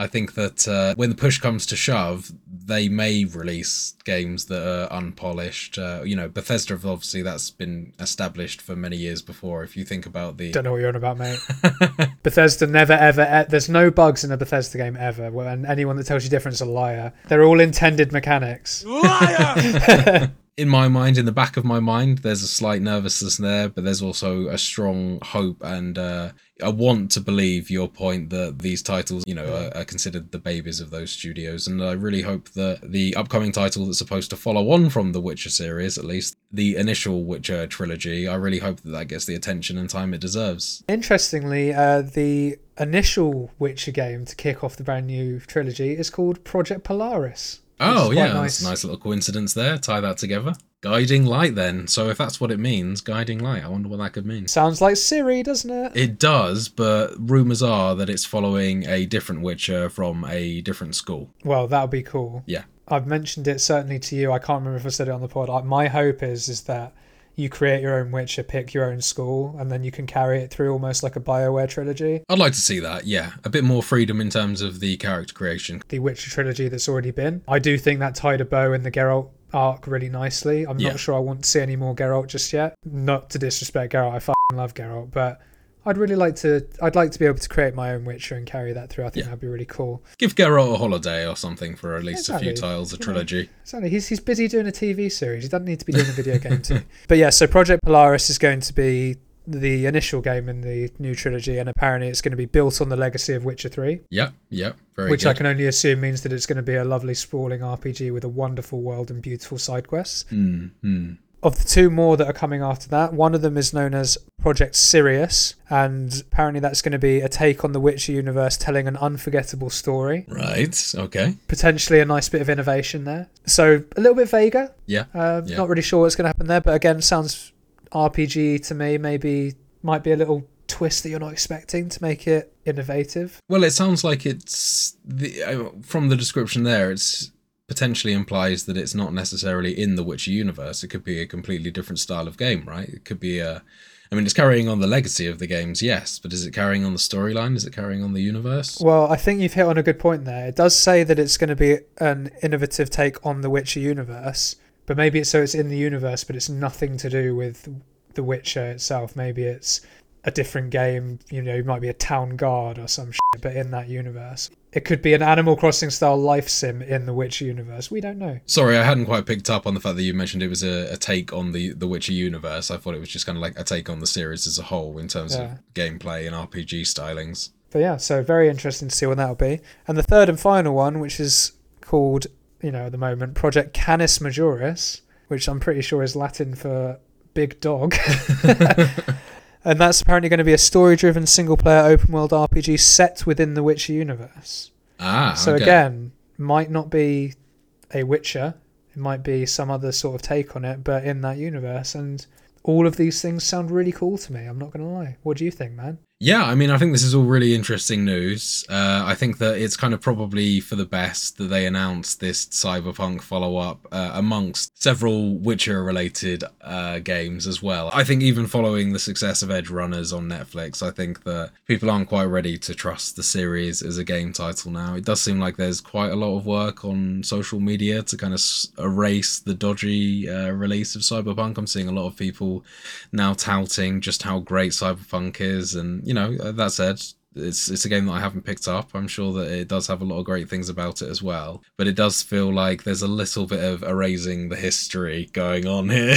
I think that uh, when the push comes to shove, they may release games that are unpolished. Uh, you know, Bethesda, obviously, that's been established for many years before. If you think about the Don't know what you're on about, mate. Bethesda never ever. E- there's no bugs in a Bethesda game ever. And anyone that tells you different is a liar. They're all intended mechanics. Liar. in my mind, in the back of my mind, there's a slight nervousness there, but there's also a strong hope and uh, a want to believe your point that these titles, you know, are, are considered the babies of those studios. And I really hope that the upcoming title that's supposed to follow on from the Witcher series, at least the initial Witcher trilogy, I really hope that that gets the attention and time it deserves. Interestingly, uh, the initial Witcher game to kick off the brand new trilogy is called Project Polaris. Oh yeah, a nice little coincidence there. Tie that together. Guiding light, then. So if that's what it means, guiding light, I wonder what that could mean. Sounds like Siri, doesn't it? It does, but rumors are that it's following a different Witcher from a different school. Well, that would be cool. Yeah. I've mentioned it certainly to you. I can't remember if I said it on the pod. I, my hope is is that you create your own Witcher, pick your own school, and then you can carry it through almost like a Bioware trilogy. I'd like to see that, yeah. A bit more freedom in terms of the character creation. The Witcher trilogy that's already been. I do think that tied a bow in the Geralt arc really nicely. I'm Yeah. not sure I want to see any more Geralt just yet. Not to disrespect Geralt, I fucking love Geralt, but I'd really like to. I'd like to be able to create my own Witcher and carry that through. I think Yeah. that'd be really cool. Give Geralt a holiday or something for at least a few tiles, a know. trilogy. Exactly. He's he's busy doing a TV series. He doesn't need to be doing a video game too. But yeah, so Project Polaris is going to be the initial game in the new trilogy, and apparently it's going to be built on the legacy of Witcher Three, Yep, yep, very which I can only assume means that it's going to be a lovely sprawling RPG with a wonderful world and beautiful side quests. Hmm, hmm. Of the two more that are coming after that, one of them is known as Project Sirius, and apparently that's going to be a take on the Witcher universe telling an unforgettable story. Right, okay. Potentially a nice bit of innovation there. So a little bit vaguer. Yeah, Um, Yeah. Not really sure what's going to happen there, but again, sounds RPG to me. Maybe might be a little twist that you're not expecting to make it innovative. Well, it sounds like it's the uh, from the description there. It's potentially implies that it's not necessarily in the Witcher universe. It could be a completely different style of game, right? It could be a. I mean, it's carrying on the legacy of the games, yes, but is it carrying on the storyline? Is it carrying on the universe? Well, I think you've hit on a good point there. It does say that it's going to be an innovative take on the Witcher universe, but maybe it's so it's in the universe, but it's nothing to do with the Witcher itself. Maybe it's a different game. You know, it might be a town guard or some shit, but in that universe. It could be an Animal Crossing style life sim in the Witcher universe. We don't know. Sorry, I hadn't quite picked up on the fact that you mentioned it was a, a take on the the Witcher universe. I thought it was just kind of like a take on the series as a whole in terms Yeah. of gameplay and RPG stylings. But yeah, so very interesting to see what that'll be. And the third and final one, which is called, you know, at the moment, Project Canis Majoris, which I'm pretty sure is Latin for big dog. and that's apparently going to be a story driven single player open world RPG set within the Witcher universe. Ah, so okay. again, might not be a Witcher, it might be some other sort of take on it, but in that universe. And all of these things sound really cool to me. I'm not going to lie. What do you think, man? Yeah, I mean, I think this is all really interesting news. Uh, I think that it's kind of probably for the best that they announced this Cyberpunk follow up uh, amongst several Witcher related uh, games as well. I think even following the success of Edge Runners on Netflix, I think that people aren't quite ready to trust the series as a game title now. It does seem like there's quite a lot of work on social media to kind of erase the dodgy uh, release of Cyberpunk. I'm seeing a lot of people now touting just how great Cyberpunk is, and you know uh, that said, it's it's a game that I haven't picked up. I'm sure that it does have a lot of great things about it as well, but it does feel like there's a little bit of erasing the history going on here.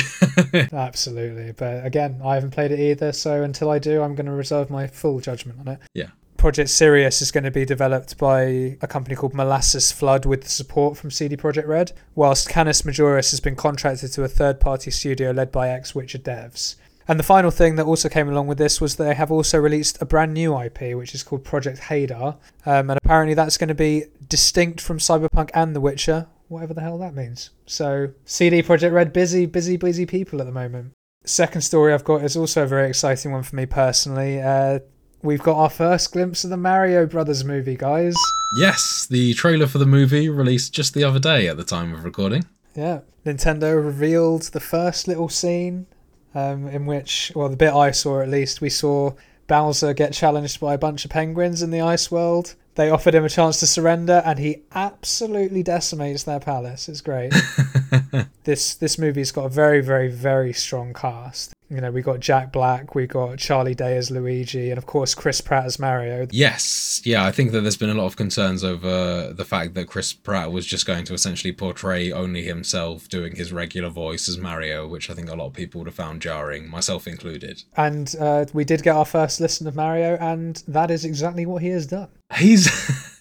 Absolutely. But again, I haven't played it either, so until I do, I'm going to reserve my full judgment on it. Yeah. Project Sirius is going to be developed by a company called Molasses Flood with the support from CD Projekt Red, whilst Canis Majoris has been contracted to a third party studio led by ex Witcher devs. And the final thing that also came along with this was they have also released a brand new IP, which is called Project Hadar. Um, and apparently that's going to be distinct from Cyberpunk and The Witcher, whatever the hell that means. So, CD Projekt Red, busy, busy, busy people at the moment. Second story I've got is also a very exciting one for me personally. Uh, we've got our first glimpse of the Mario Brothers movie, guys. yes, the trailer for the movie released just the other day at the time of recording. Yeah, Nintendo revealed the first little scene um, in which, well, the bit I saw at least, we saw Bowser get challenged by a bunch of penguins in the ice world. They offered him a chance to surrender, and he absolutely decimates their palace. It's great. this this movie's got a very, very, very strong cast. You know, we got Jack Black, we got Charlie Day as Luigi, and of course Chris Pratt as Mario. Yes, yeah, I think that there's been a lot of concerns over the fact that Chris Pratt was just going to essentially portray only himself doing his regular voice as Mario, which I think a lot of people would have found jarring, myself included. And uh, we did get our first listen of Mario, and that is exactly what he has done. He's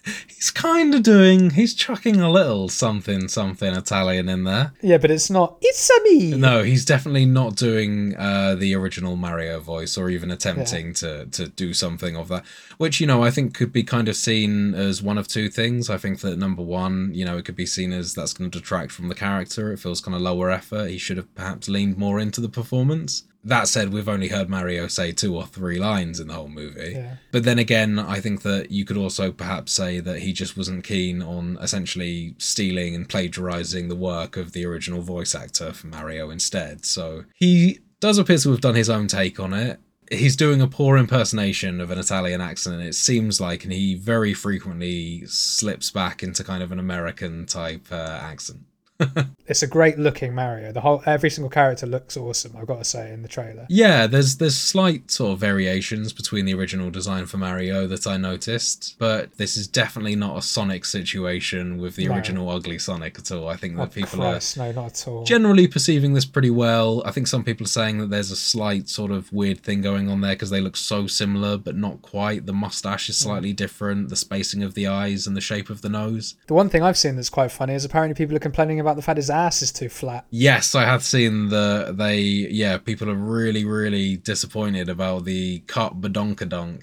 He's kind of doing. He's chucking a little something, something Italian in there. Yeah, but it's not. It's a me. No, he's definitely not doing uh, the original Mario voice, or even attempting yeah. to to do something of that. Which you know, I think could be kind of seen as one of two things. I think that number one, you know, it could be seen as that's going to detract from the character. It feels kind of lower effort. He should have perhaps leaned more into the performance. That said, we've only heard Mario say two or three lines in the whole movie. Yeah. But then again, I think that you could also perhaps say that he just wasn't keen on essentially stealing and plagiarizing the work of the original voice actor for Mario instead. So he does appear to have done his own take on it. He's doing a poor impersonation of an Italian accent, it seems like, and he very frequently slips back into kind of an American type uh, accent. it's a great looking Mario. The whole every single character looks awesome. I've got to say in the trailer. Yeah, there's there's slight sort of variations between the original design for Mario that I noticed, but this is definitely not a Sonic situation with the no. original ugly Sonic at all. I think that oh, people Christ, are no, not at all. generally perceiving this pretty well. I think some people are saying that there's a slight sort of weird thing going on there because they look so similar, but not quite. The mustache is slightly mm. different, the spacing of the eyes and the shape of the nose. The one thing I've seen that's quite funny is apparently people are complaining about the fact his ass is too flat. Yes, I have seen the they yeah, people are really, really disappointed about the cut badonkadonk.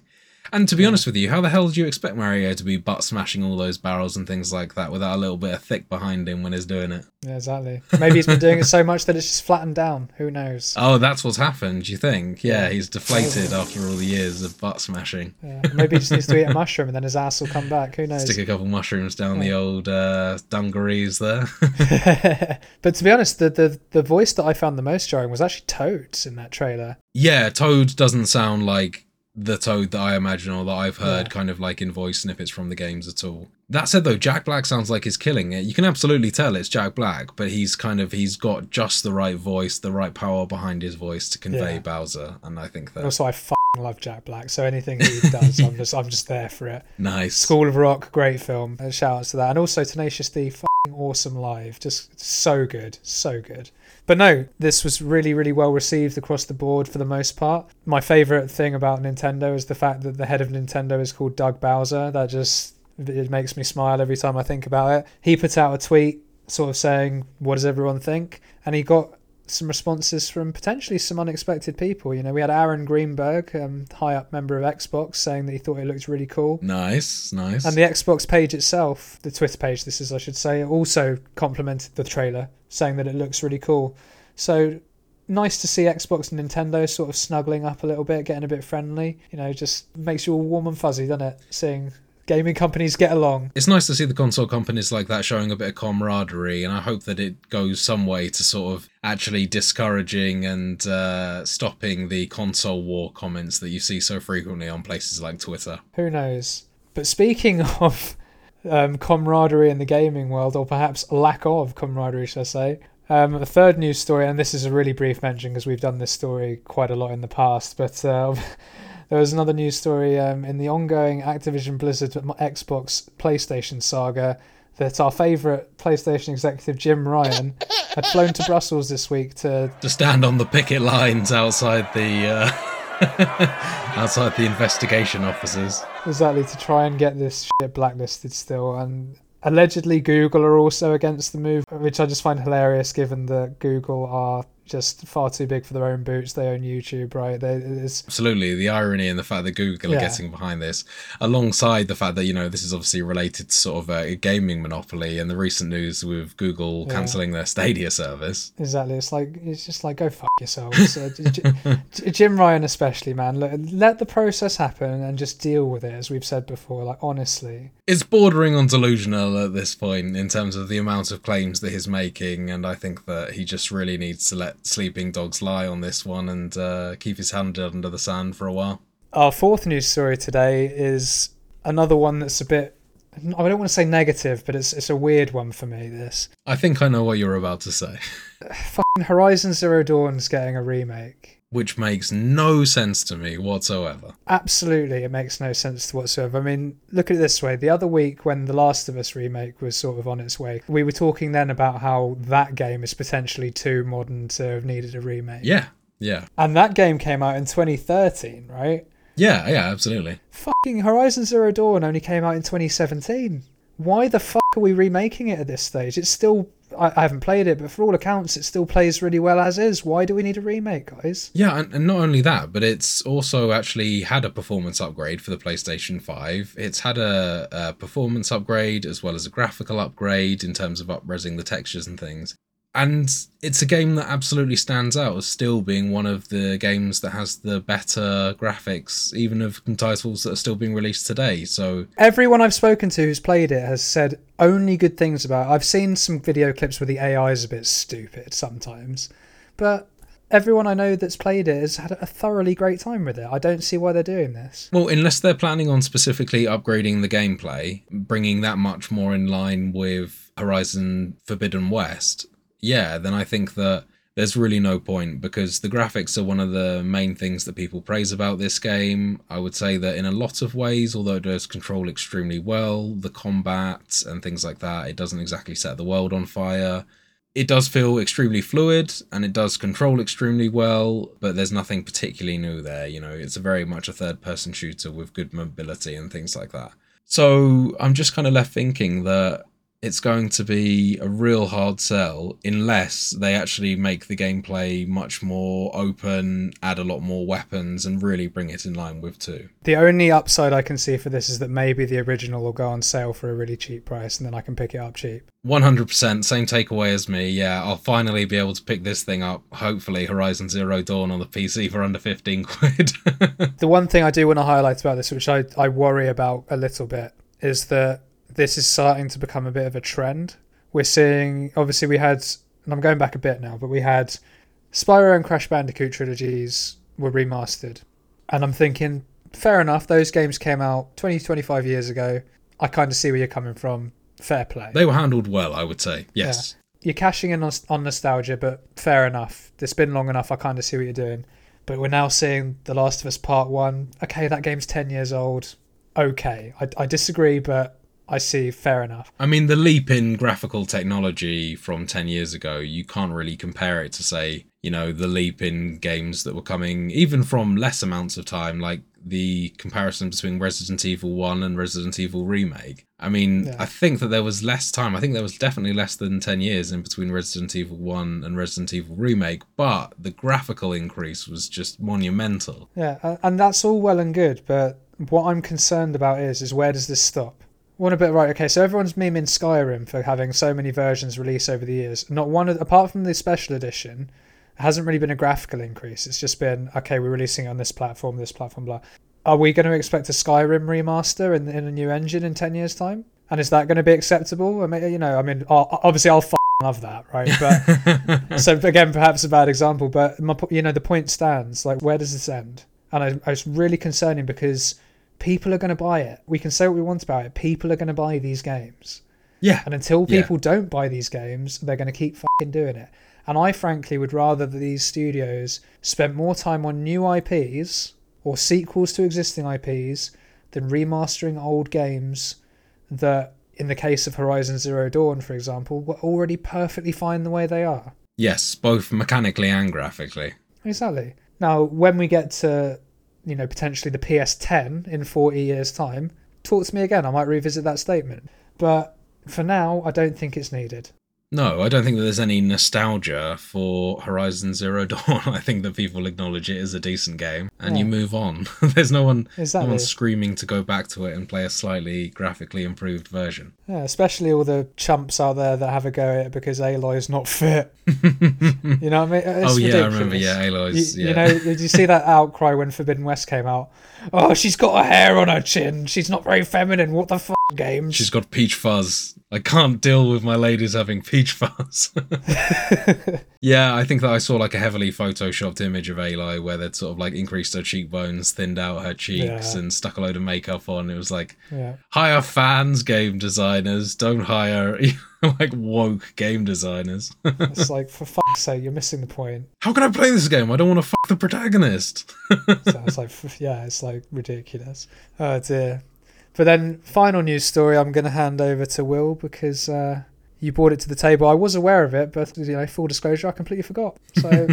And to be yeah. honest with you, how the hell did you expect Mario to be butt smashing all those barrels and things like that without a little bit of thick behind him when he's doing it? Yeah, exactly. Maybe he's been doing it so much that it's just flattened down. Who knows? Oh, that's what's happened, you think? Yeah, yeah. he's deflated after all the years of butt smashing. Yeah. Maybe he just needs to eat a mushroom and then his ass will come back. Who knows? Stick a couple mushrooms down the old uh, dungarees there. but to be honest, the, the, the voice that I found the most jarring was actually Toad's in that trailer. Yeah, Toad doesn't sound like the Toad that I imagine or that I've heard yeah. kind of like in voice snippets from the games at all. That said though, Jack Black sounds like he's killing it. You can absolutely tell it's Jack Black, but he's kind of he's got just the right voice, the right power behind his voice to convey yeah. Bowser, and I think that also I love Jack Black, so anything he does, I'm just I'm just there for it. Nice. School of Rock, great film. Uh, shout outs to that, and also Tenacious D, awesome live, just so good, so good. But no, this was really, really well received across the board for the most part. My favorite thing about Nintendo is the fact that the head of Nintendo is called Doug Bowser. That just it makes me smile every time I think about it. He put out a tweet sort of saying, "What does everyone think?" and he got some responses from potentially some unexpected people. You know, we had Aaron Greenberg, um, high up member of Xbox, saying that he thought it looked really cool. Nice, nice. And the Xbox page itself, the Twitter page, this is, I should say, also complimented the trailer, saying that it looks really cool. So nice to see Xbox and Nintendo sort of snuggling up a little bit, getting a bit friendly. You know, just makes you all warm and fuzzy, doesn't it? Seeing gaming companies get along. It's nice to see the console companies like that showing a bit of camaraderie, and I hope that it goes some way to sort of actually discouraging and uh, stopping the console war comments that you see so frequently on places like Twitter. Who knows? But speaking of um, camaraderie in the gaming world, or perhaps lack of camaraderie, shall I say? Um, a third news story, and this is a really brief mention because we've done this story quite a lot in the past, but uh, There was another news story um, in the ongoing Activision Blizzard Xbox PlayStation saga that our favourite PlayStation executive Jim Ryan had flown to Brussels this week to to stand on the picket lines outside the uh, outside the investigation offices. Exactly to try and get this shit blacklisted still, and allegedly Google are also against the move, which I just find hilarious given that Google are just far too big for their own boots. They own YouTube, right? They, Absolutely. The irony and the fact that Google yeah. are getting behind this, alongside the fact that, you know, this is obviously related to sort of a gaming monopoly and the recent news with Google yeah. cancelling their Stadia service. Exactly. It's like, it's just like, go fuck yourselves. uh, Jim Ryan, especially, man. Let, let the process happen and just deal with it, as we've said before. Like, honestly. It's bordering on delusional at this point in terms of the amount of claims that he's making. And I think that he just really needs to let sleeping dogs lie on this one and uh, keep his hand under the sand for a while. Our fourth news story today is another one that's a bit. I don't want to say negative, but it's it's a weird one for me. This. I think I know what you're about to say. Fucking Horizon Zero Dawn's getting a remake which makes no sense to me whatsoever. Absolutely, it makes no sense whatsoever. I mean, look at it this way: the other week, when the Last of Us remake was sort of on its way, we were talking then about how that game is potentially too modern to have needed a remake. Yeah, yeah. And that game came out in 2013, right? Yeah, yeah, absolutely. Fucking Horizon Zero Dawn only came out in 2017. Why the fuck are we remaking it at this stage? It's still. I, haven't played it, but for all accounts, it still plays really well as is. Why do we need a remake, guys? Yeah, and, and not only that, but it's also actually had a performance upgrade for the PlayStation 5. It's had a, a performance upgrade as well as a graphical upgrade in terms of upresing the textures and things. And it's a game that absolutely stands out as still being one of the games that has the better graphics, even of titles that are still being released today. So Everyone I've spoken to who's played it has said only good things about it. I've seen some video clips where the AI is a bit stupid sometimes, but everyone I know that's played it has had a thoroughly great time with it. I don't see why they're doing this. Well, unless they're planning on specifically upgrading the gameplay, bringing that much more in line with Horizon Forbidden West, yeah, then I think that there's really no point because the graphics are one of the main things that people praise about this game. I would say that in a lot of ways, although it does control extremely well, the combat and things like that, it doesn't exactly set the world on fire. It does feel extremely fluid and it does control extremely well, but there's nothing particularly new there. You know, it's a very much a third person shooter with good mobility and things like that. So I'm just kind of left thinking that it's going to be a real hard sell unless they actually make the gameplay much more open, add a lot more weapons, and really bring it in line with 2. The only upside I can see for this is that maybe the original will go on sale for a really cheap price and then I can pick it up cheap. 100% same takeaway as me. Yeah, I'll finally be able to pick this thing up, hopefully Horizon Zero Dawn on the PC for under 15 quid. the one thing I do want to highlight about this, which I, I worry about a little bit, is that this is starting to become a bit of a trend. We're seeing, obviously, we had, and I'm going back a bit now, but we had Spyro and Crash Bandicoot trilogies were remastered. And I'm thinking, fair enough, those games came out 20, 25 years ago. I kind of see where you're coming from. Fair play. they were handled well, I would say. Yes. You're cashing in on, on nostalgia, but fair enough. It's been long enough. I kind of see what you're doing. But we're now seeing The Last of Us Part 1. Okay, that game's 10 years old. Okay. I, I disagree, but I see. Fair enough. I mean, the leap in graphical technology from 10 years ago, you can't really compare it to, say, you know, the leap in games that were coming even from less amounts of time, like the comparison between Resident Evil 1 and Resident Evil Remake. I mean, Yeah. I think that there was less time. I think there was definitely less than 10 years in between Resident Evil 1 and Resident Evil Remake, but the graphical increase was just monumental. Yeah, and that's all well and good, but what I'm concerned about is is where does this stop? One a bit right. Okay, so everyone's memeing Skyrim for having so many versions released over the years. Not one of, apart from the special edition, hasn't really been a graphical increase. It's just been okay. We're releasing it on this platform, this platform, blah. Are we going to expect a Skyrim remaster in, in a new engine in ten years' time? And is that going to be acceptable? I mean, you know, I mean, I'll, obviously I'll f- love that, right? But so again, perhaps a bad example, but my, you know, the point stands. Like, where does this end? And I, it's really concerning because people are going to buy it. We can say what we want about it. People are going to buy these games, yeah. and until Yeah. people don't buy these games, they're going to keep fucking doing it. And I frankly would rather that these studios spent more time on new IPs or sequels to existing IPs than remastering old games that, in the case of Horizon Zero Dawn, for example, were already perfectly fine the way they are. Yes, both mechanically and graphically. Exactly. Now, when we get to, you know, potentially the PS10 in 40 years' time, talk to me again. I might revisit that statement. But for now, I don't think it's needed. No, I don't think that there's any nostalgia for Horizon Zero Dawn. I think that people acknowledge it as a decent game and you move on. there's no one no one screaming to go back to it and play a slightly graphically improved version. Yeah, especially all the chumps out there that have a go at it because Aloy's not fit. You know what I mean? It's oh yeah, I remember. Yeah, Aloy's. You, yeah. you know, did you see that outcry when Forbidden West came out? Oh, she's got a hair on her chin. She's not very feminine. What the fuck, games? She's got peach fuzz. I can't deal with my ladies having peach fuzz. yeah, I think that I saw like a heavily photoshopped image of Aloy where they'd sort of like increased her cheekbones, thinned out her cheeks, Yeah. and stuck a load of makeup on. It was like yeah. hire fans, game designers. Don't hire like woke game designers. It's like, for fuck's sake, you're missing the point. How can I play this game? I don't want to fuck the protagonist. So it's like, yeah, it's like ridiculous. Oh dear. But then, final news story I'm going to hand over to Will because uh, you brought it to the table. I was aware of it, but you know, full disclosure, I completely forgot. So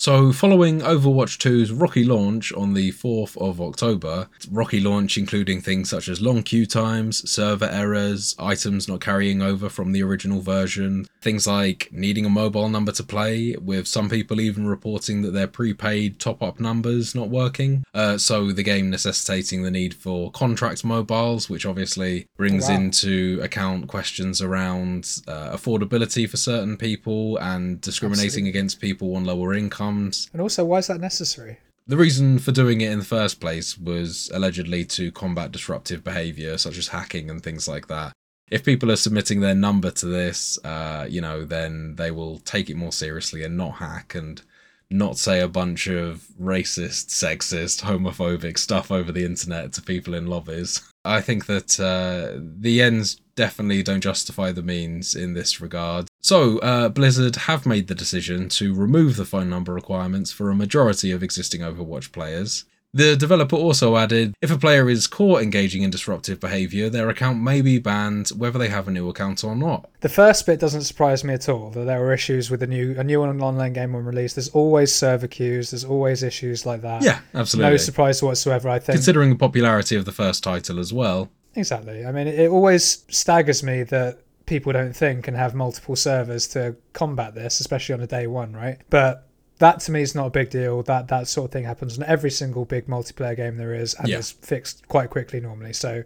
So, following Overwatch 2's Rocky launch on the 4th of October, Rocky launch including things such as long queue times, server errors, items not carrying over from the original version, things like needing a mobile number to play, with some people even reporting that their prepaid top up numbers not working. Uh, so, the game necessitating the need for contract mobiles, which obviously brings Wow. into account questions around uh, affordability for certain people and discriminating Absolutely. against people on lower incomes. And also, why is that necessary? The reason for doing it in the first place was allegedly to combat disruptive behavior such as hacking and things like that. If people are submitting their number to this, uh, you know, then they will take it more seriously and not hack and not say a bunch of racist, sexist, homophobic stuff over the internet to people in lobbies. I think that uh, the ends definitely don't justify the means in this regard. So, uh, Blizzard have made the decision to remove the phone number requirements for a majority of existing Overwatch players. The developer also added if a player is caught engaging in disruptive behaviour, their account may be banned whether they have a new account or not. The first bit doesn't surprise me at all that there were issues with a new a new online game when released. There's always server queues. There's always issues like that. Yeah, absolutely. No surprise whatsoever. I think Considering the popularity of the first title as well. exactly. I mean, it always staggers me that people don't think and have multiple servers to combat this, especially on a day one, right? But that to me is not a big deal. That that sort of thing happens in every single big multiplayer game there is, and Yeah. is fixed quite quickly normally. So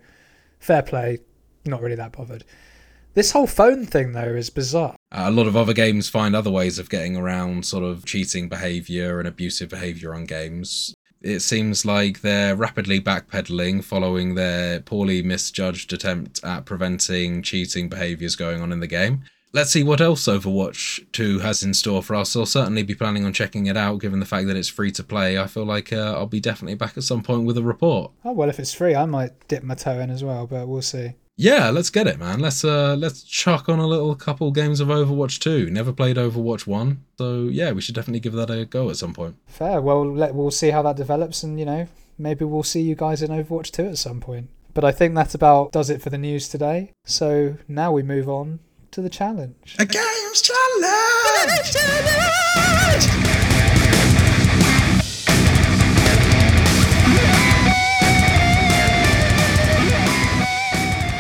fair play. Not really that bothered. This whole phone thing though is bizarre. Uh, a lot of other games find other ways of getting around sort of cheating behavior and abusive behavior on games. It seems like they're rapidly backpedaling following their poorly misjudged attempt at preventing cheating behaviors going on in the game. Let's see what else Overwatch 2 has in store for us. I'll certainly be planning on checking it out given the fact that it's free to play. I feel like uh, I'll be definitely back at some point with a report. Oh well, if it's free, I might dip my toe in as well, but we'll see. Yeah, let's get it, man. Let's uh let's chuck on a little couple games of Overwatch 2. Never played Overwatch 1. So yeah, we should definitely give that a go at some point. Fair. Well, let, we'll see how that develops, and you know, maybe we'll see you guys in Overwatch 2 at some point. But I think that about does it for the news today. So now we move on to the challenge. A games challenge.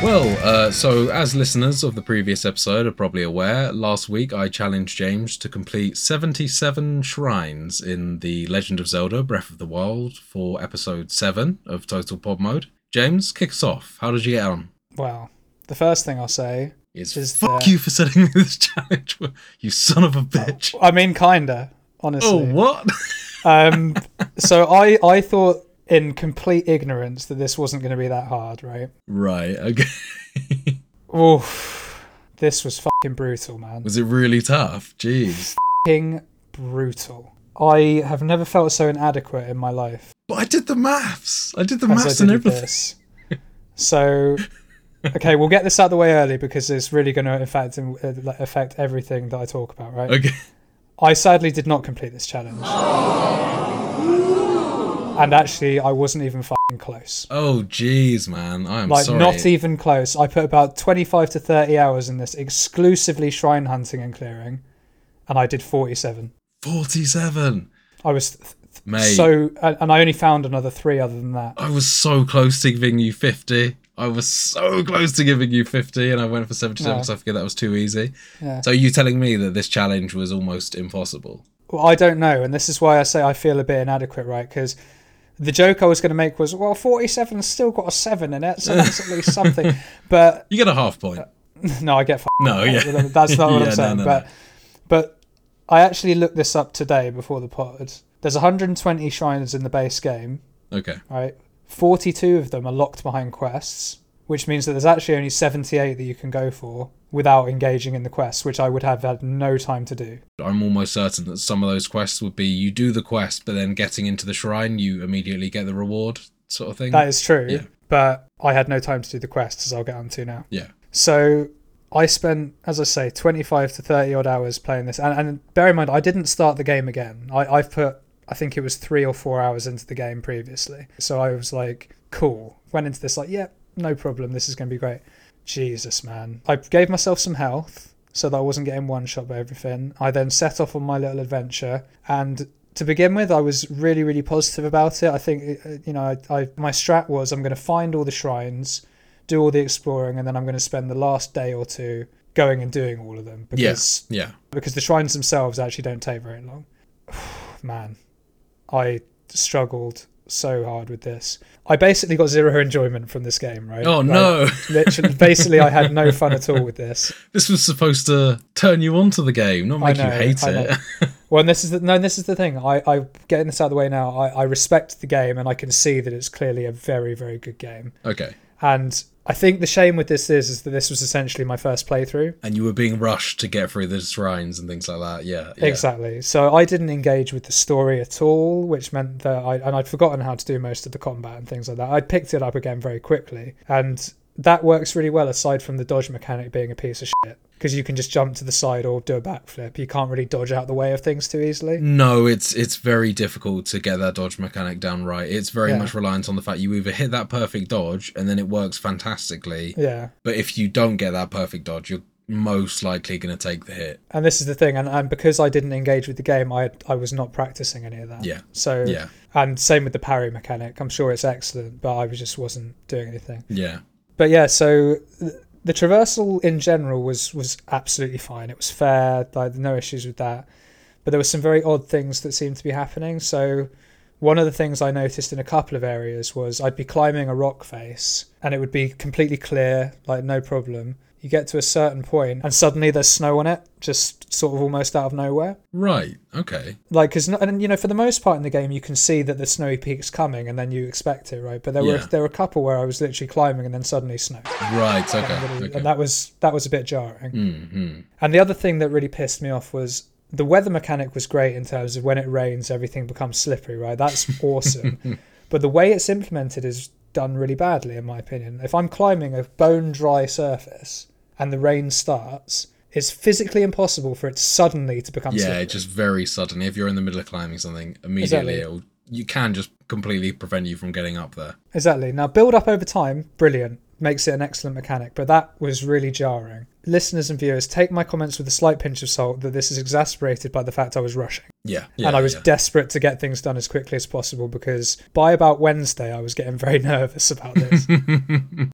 Well, uh, so as listeners of the previous episode are probably aware, last week I challenged James to complete 77 shrines in the Legend of Zelda Breath of the Wild for episode 7 of Total Pod Mode. James, kick us off. How did you get on? Well, the first thing I'll say, Is, Is fuck that- you for setting me this challenge, you son of a bitch. I mean, kinda, honestly. Oh, what? Um, so I I thought in complete ignorance that this wasn't going to be that hard, right? right, okay. Oof, this was fucking brutal, man. Was it really tough? Jeez. Fucking brutal. I have never felt so inadequate in my life. But I did the maths. I did the maths and everything. this. So, okay, we'll get this out of the way early because it's really going to affect uh, affect everything that I talk about, right? Okay. I sadly did not complete this challenge, and actually, I wasn't even fucking close. Oh, jeez, man. I am Like sorry. not even close. I put about twenty-five to thirty hours in this exclusively shrine hunting and clearing, and I did forty-seven. 47. I was th- Mate. so, and I only found another three other than that. I was so close to giving you 50. I was so close to giving you 50, and I went for 77 No. because I figured that was too easy. Yeah. So, you telling me that this challenge was almost impossible? Well, I don't know, and this is why I say I feel a bit inadequate, right? Because the joke I was going to make was, well, 47's still got a seven in it, so that's at least something. But You get a half point. Uh, no, I get. F- No, yeah. that's not what Yeah, I'm no, saying. no, but no. but I actually looked this up today before the pod. There's 120 shrines in the base game, Okay. right? 42 of them are locked behind quests, which means that there's actually only 78 that you can go for without engaging in the quests, which I would have had no time to do. I'm almost certain that some of those quests would be you do the quest, but then getting into the shrine, you immediately get the reward, sort of thing. That is true, Yeah. but I had no time to do the quests, as I'll get onto now. yeah. So I spent, as I say, 25 to 30 odd hours playing this. And, and bear in mind, I didn't start the game again. I, I've put, I think it was three or four hours into the game previously. So I was like, cool. Went into this like, yeah, no problem. This is going to be great. Jesus, man. I gave myself some health so that I wasn't getting one shot by everything. I then set off on my little adventure. And to begin with, I was really, really positive about it. I think, uh, you know, I, I my strat was I'm going to find all the shrines, do all the exploring, and then I'm going to spend the last day or two going and doing all of them because Yeah. because the shrines themselves actually don't take very long. Man, I struggled so hard with this. I basically got zero enjoyment from this game, right? Oh Like, no. Literally, basically, I had no fun at all with this. This was supposed to turn you onto the game, not make know, you hate I it. Well, and this is the, no, this is the thing. I, I getting this out of the way now. I, I respect the game, and I can see that it's clearly a very, very good game. okay. And I think the shame with this is, is that this was essentially my first playthrough. And you were being rushed to get through the shrines and things like that. Yeah. yeah. Exactly. So I didn't engage with the story at all, which meant that I and I'd forgotten how to do most of the combat and things like that. I picked it up again very quickly, and that works really well. Aside from the dodge mechanic being a piece of shit, because you can just jump to the side or do a backflip. You can't really dodge out the way of things too easily. No, it's it's very difficult to get that dodge mechanic down right. It's very Yeah. much reliant on the fact you either hit that perfect dodge and then it works fantastically, Yeah. but if you don't get that perfect dodge, you're most likely going to take the hit. And this is the thing, and, and because I didn't engage with the game, I I was not practicing any of that. Yeah. So Yeah. and same with the parry mechanic. I'm sure it's excellent, but I was just wasn't doing anything. Yeah. But yeah, so the traversal in general was was absolutely fine. It was fair, like no issues with that. But there were some very odd things that seemed to be happening. So one of the things I noticed in a couple of areas was I'd be climbing a rock face and it would be completely clear, like no problem. You get to a certain point and suddenly there's snow on it, just sort of almost out of nowhere. Right. Okay. Like, because and you know, for the most part in the game, you can see that the snowy peak's coming, and then you expect it, right? But there were there were a couple where I was literally climbing, and then suddenly snow, Right. and, Okay. really- okay. and that was that was a bit jarring. mm-hmm. And the other thing that really pissed me off was the weather mechanic was great in terms of when it rains, everything becomes slippery, right? That's awesome. but the way it's implemented is done really badly, in my opinion. If I'm climbing a bone dry surface and the rain starts, it's physically impossible for it suddenly to become Yeah, slippery. just very sudden. If you're in the middle of climbing something, immediately Exactly. it'll, you can just completely prevent you from getting up there. Exactly. Now, build up over time, brilliant. Makes it an excellent mechanic, but that was really jarring. Listeners and viewers, take my comments with a slight pinch of salt that this is exasperated by the fact I was rushing. Yeah. yeah and I was yeah. desperate to get things done as quickly as possible because by about Wednesday, I was getting very nervous about this.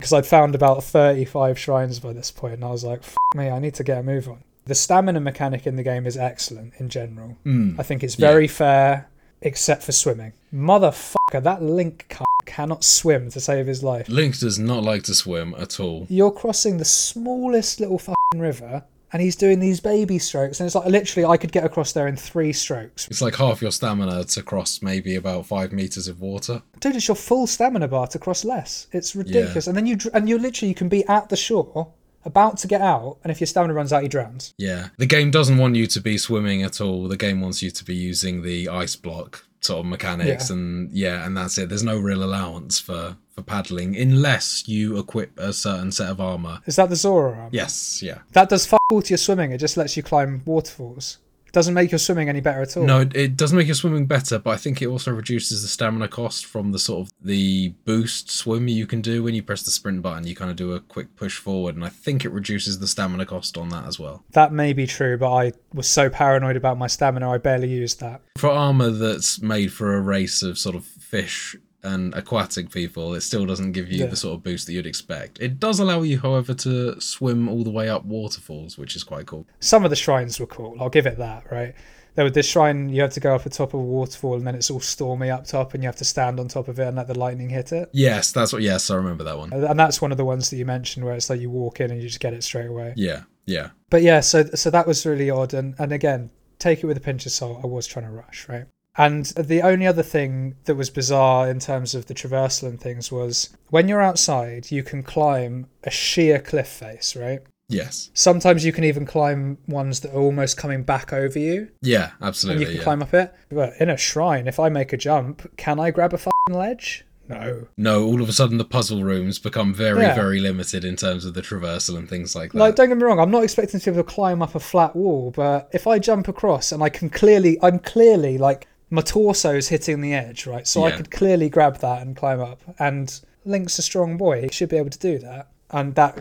Because I'd found about 35 shrines by this point, and I was like, F me, I need to get a move on. The stamina mechanic in the game is excellent in general. Mm. I think it's Yeah. very fair, except for swimming. Motherfucker, that Link cannot swim to save his life. Link does not like to swim at all. You're crossing the smallest little fucking river, and he's doing these baby strokes, and it's like literally I could get across there in three strokes. It's like half your stamina to cross maybe about five meters of water. Dude, it's your full stamina bar to cross less. It's ridiculous. And then you dr- and you literally you can be at the shore, about to get out, and if your stamina runs out, he drowns. Yeah. The game doesn't want you to be swimming at all. The game wants you to be using the ice block sort of mechanics Yeah. and yeah, and that's it. There's no real allowance for for paddling unless you equip a certain set of armor. Is that the Zora armor? Yes, yeah. That does fuck all to your swimming. It just lets you climb waterfalls. Doesn't make your swimming any better at all. No, it, doesn't make your swimming better, but I think it also reduces the stamina cost from the sort of the boost swim you can do when you press the sprint button. You kind of do a quick push forward, and I think it reduces the stamina cost on that as well. That may be true, but I was so paranoid about my stamina, I barely used that. For armor that's made for a race of sort of fish and aquatic people, it still doesn't give you Yeah. the sort of boost that you'd expect. It does allow you, however, to swim all the way up waterfalls, which is quite cool. Some of the shrines were cool. I'll give it that, right? There was this shrine you had to go up the top of a waterfall, and then it's all stormy up top, and you have to stand on top of it and let the lightning hit it. Yes, that's what. Yes, I remember that one. And that's one of the ones that you mentioned, where it's like you walk in and you just get it straight away. Yeah, yeah. But yeah, so so that was really odd, and and again, take it with a pinch of salt. I was trying to rush, right? And the only other thing that was bizarre in terms of the traversal and things was when you're outside, you can climb a sheer cliff face, right? Yes. Sometimes you can even climb ones that are almost coming back over you, Yeah, absolutely. and you can yeah. climb up it. But in a shrine, if I make a jump, can I grab a fucking ledge? No. No, all of a sudden the puzzle rooms become very, Yeah. very limited in terms of the traversal and things like that. Like, don't get me wrong, I'm not expecting to be able to climb up a flat wall, but if I jump across and I can clearly, I'm clearly like my torso's hitting the edge, right? So I could clearly grab that and climb up. And Link's a strong boy; he should be able to do that. And that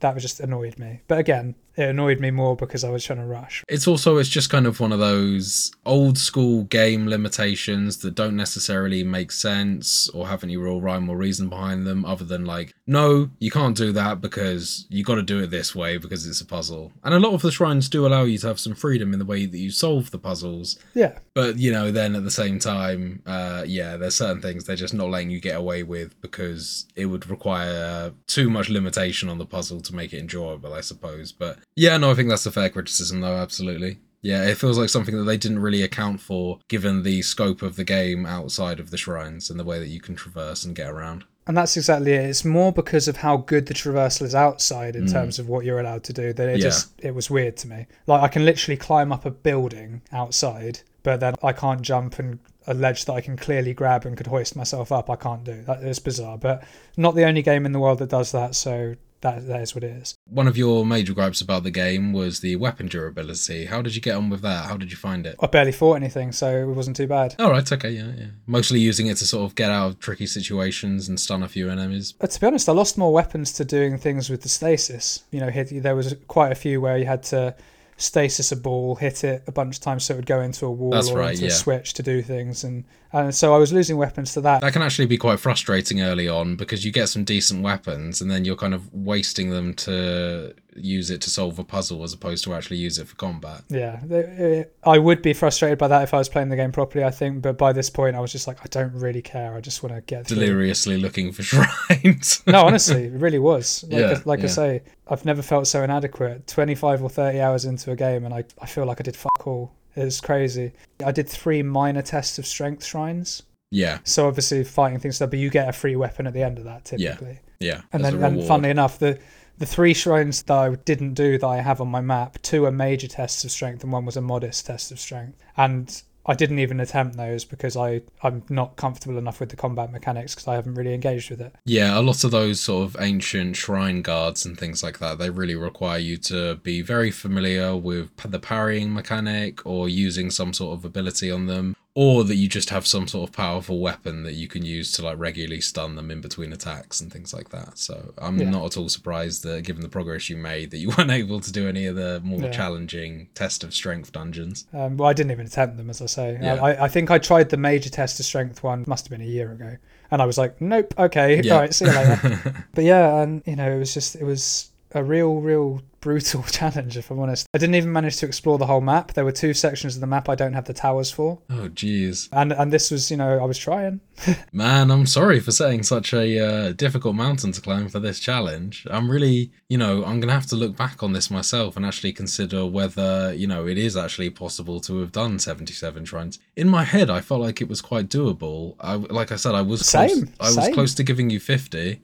that was just annoyed me. But again, it annoyed me more because I was trying to rush. It's also it's just kind of one of those old school game limitations that don't necessarily make sense or have any real rhyme or reason behind them other than like no, you can't do that because you got to do it this way because it's a puzzle. And a lot of the shrines do allow you to have some freedom in the way that you solve the puzzles. Yeah. But you know, then at the same time, uh, yeah, there's certain things they're just not letting you get away with because it would require too much limitation on the puzzle to make it enjoyable, I suppose. But yeah, no, I think that's a fair criticism, though. Absolutely. Yeah, it feels like something that they didn't really account for given the scope of the game outside of the shrines and the way that you can traverse and get around. And that's exactly it. It's more because of how good the traversal is outside in Mm. terms of what you're allowed to do that it Yeah. just it was weird to me. Like I can literally climb up a building outside, but then I can't jump and a ledge that I can clearly grab and could hoist myself up. I can't do that. It's bizarre, but not the only game in the world that does that. So that that is what it is. One of your major gripes about the game was the weapon durability. How did you get on with that? How did you find it? I barely fought anything, so it wasn't too bad. All right, okay, yeah, yeah. Mostly using it to sort of get out of tricky situations and stun a few enemies. But to be honest, I lost more weapons to doing things with the stasis. You know, hit, there was quite a few where you had to stasis a ball, hit it a bunch of times so it would go into a wall That's or right, into yeah. a switch to do things, and and so I was losing weapons to that. That can actually be quite frustrating early on because you get some decent weapons and then you're kind of wasting them to use it to solve a puzzle as opposed to actually use it for combat. Yeah, uh, I would be frustrated by that if I was playing the game properly. I think, but by this point, I was just like, I don't really care. I just want to get through. Deliriously looking for shrines. No, honestly, it really was. Like, Yeah, like I say, I've never felt so inadequate. 25 or 30 hours into a game, and I, I feel like I did fuck all. It's crazy. I did three minor tests of strength shrines. yeah, So obviously fighting things but you get a free weapon at the end of that typically. yeah. Yeah. And then, and funnily enough, the the three shrines that I didn't do that I have on my map, two are major tests of strength, and one was a modest test of strength. And I didn't even attempt those because I I'm not comfortable enough with the combat mechanics because I haven't really engaged with it. Yeah, a lot of those sort of ancient shrine guards and things like that, they really require you to be very familiar with the parrying mechanic or using some sort of ability on them, or that you just have some sort of powerful weapon that you can use to like regularly stun them in between attacks and things like that. So I'm Yeah. not at all surprised that given the progress you made that you weren't able to do any of the more Yeah. challenging test of strength dungeons. Um, well, I didn't even attempt them, as I say. Yeah. I, I think I tried the major test of strength one, must have been a year ago, and I was like, nope, okay, Yeah. all right, see you later. but yeah, and you know, it was just it was a real, real brutal challenge, if I'm honest. I didn't even manage to explore the whole map. There were two sections of the map I don't have the towers for, oh jeez. and and this was, you know, I was trying. Man, I'm sorry for setting such a uh, difficult mountain to climb for this challenge. I'm really, you know, I'm going to have to look back on this myself and actually consider whether, you know, it is actually possible to have done 77 shrines. In my head, I felt like it was quite doable. I, like I said, I was close, Same, I was same. close to giving you 50.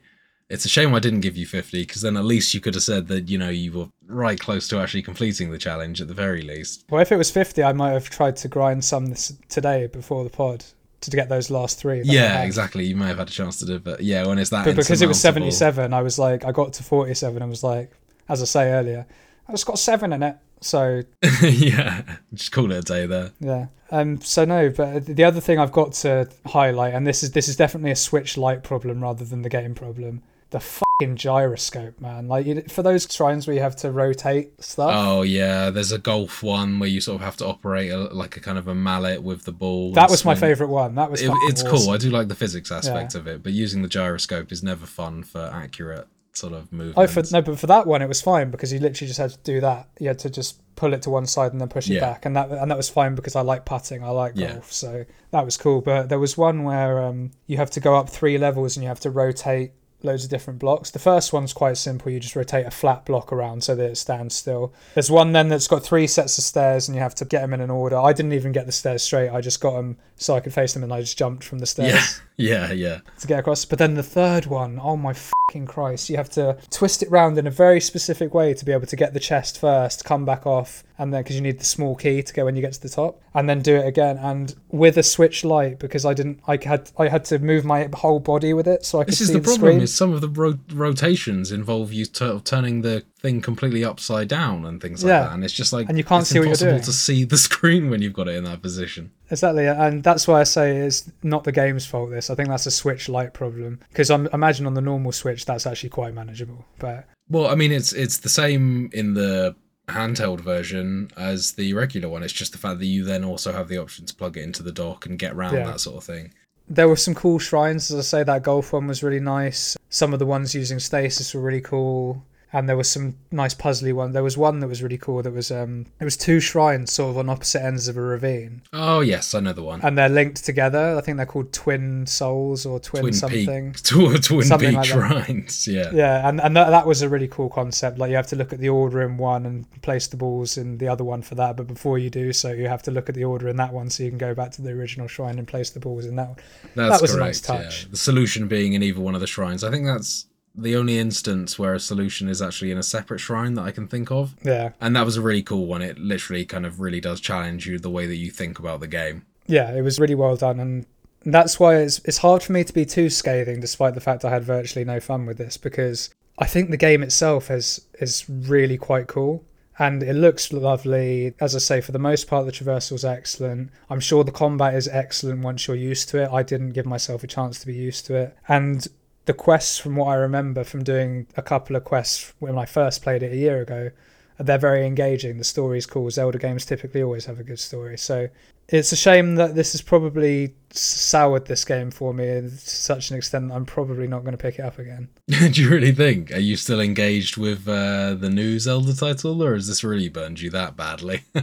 It's a shame I didn't give you 50 because then at least you could have said that, you know, you were right close to actually completing the challenge at the very least. Well, if it was 50, I might have tried to grind some this today before the pod to get those last three. Yeah, exactly. You may have had a chance to do it, but yeah, when it's that But because it was 77, I was like, I got to 47 and was like, as I say earlier, I just got seven in it. So yeah, just call it a day there. Yeah. Um. So no, but the other thing I've got to highlight, and this is this is definitely a Switch Lite problem rather than the game problem. The fucking gyroscope, man. Like you, for those shrines where you have to rotate stuff. Oh yeah, there's a golf one where you sort of have to operate a, like a kind of a mallet with the ball. that was my favorite one. That was. It, it's awesome. cool. I do like the physics aspect of it, but using the gyroscope is never fun for accurate sort of movement. Oh, for, no, but for that one it was fine because you literally just had to do that. You had to just pull it to one side and then push it Yeah. back, and that and that was fine because I like putting, I like Yeah. golf, so that was cool. But there was one where um, you have to go up three levels and you have to rotate loads of different blocks. The first one's quite simple. You just rotate a flat block around so that it stands still. There's one then that's got three sets of stairs and you have to get them in an order. I didn't even get the stairs straight. I just got them so I could face them and I just jumped from the stairs Yeah, yeah, yeah. to get across. But then the third one, oh my fucking Christ, you have to twist it round in a very specific way to be able to get the chest first, come back off, and then because you need the small key to go when you get to the top, and then do it again. And with a Switch Lite, because I didn't, I had, I had to move my whole body with it so I could This is see the the problem. screen. Is some of the ro- rotations involve you tur- turning the thing completely upside down and things like Yeah. that. And it's just like And you can't see what you're doing. to see the screen when you've got it in that position. Exactly, and that's why I say it's not the game's fault. This, I think that's a Switch Lite problem because I imagine on the normal Switch that's actually quite manageable. But Well, I mean, it's it's the same in the handheld version as the regular one. It's just the fact that you then also have the option to plug it into the dock and get around Yeah. that sort of thing. there were some cool shrines, as I say. That golf one was really nice. Some of the ones using stasis were really cool. And there was some nice puzzly one. There was one that was really cool. That was um, it was two shrines sort of on opposite ends of a ravine, Oh yes, I know the one. and they're linked together. I think they're called Twin Souls or Twin, Twin something. Peak, Twin Something Peak like shrines. Yeah. Yeah, and, and that, that was a really cool concept. Like you have to look at the order in one and place the balls in the other one for that. But before you do so, you have to look at the order in that one so you can go back to the original shrine and place the balls in that one. That's That was a correct. nice touch. Yeah. The solution being in either one of the shrines. I think that's the only instance where a solution is actually in a separate shrine that I can think of. Yeah, And that was a really cool one. It literally kind of really does challenge you the way that you think about the game. yeah, it was really well done, and that's why it's it's hard for me to be too scathing, despite the fact I had virtually no fun with this, because I think the game itself is is really quite cool. And it looks lovely. As I say, for the most part, the traversal is excellent. I'm sure the combat is excellent once you're used to it. I didn't give myself a chance to be used to it. And the quests, from what I remember from doing a couple of quests when I first played it a year ago, they're very engaging. The story's cool. Zelda games typically always have a good story. So it's a shame that this has probably soured this game for me to such an extent that I'm probably not going to pick it up again. Do you really think? Are you still engaged with uh, the new Zelda title, or has this really burned you that badly?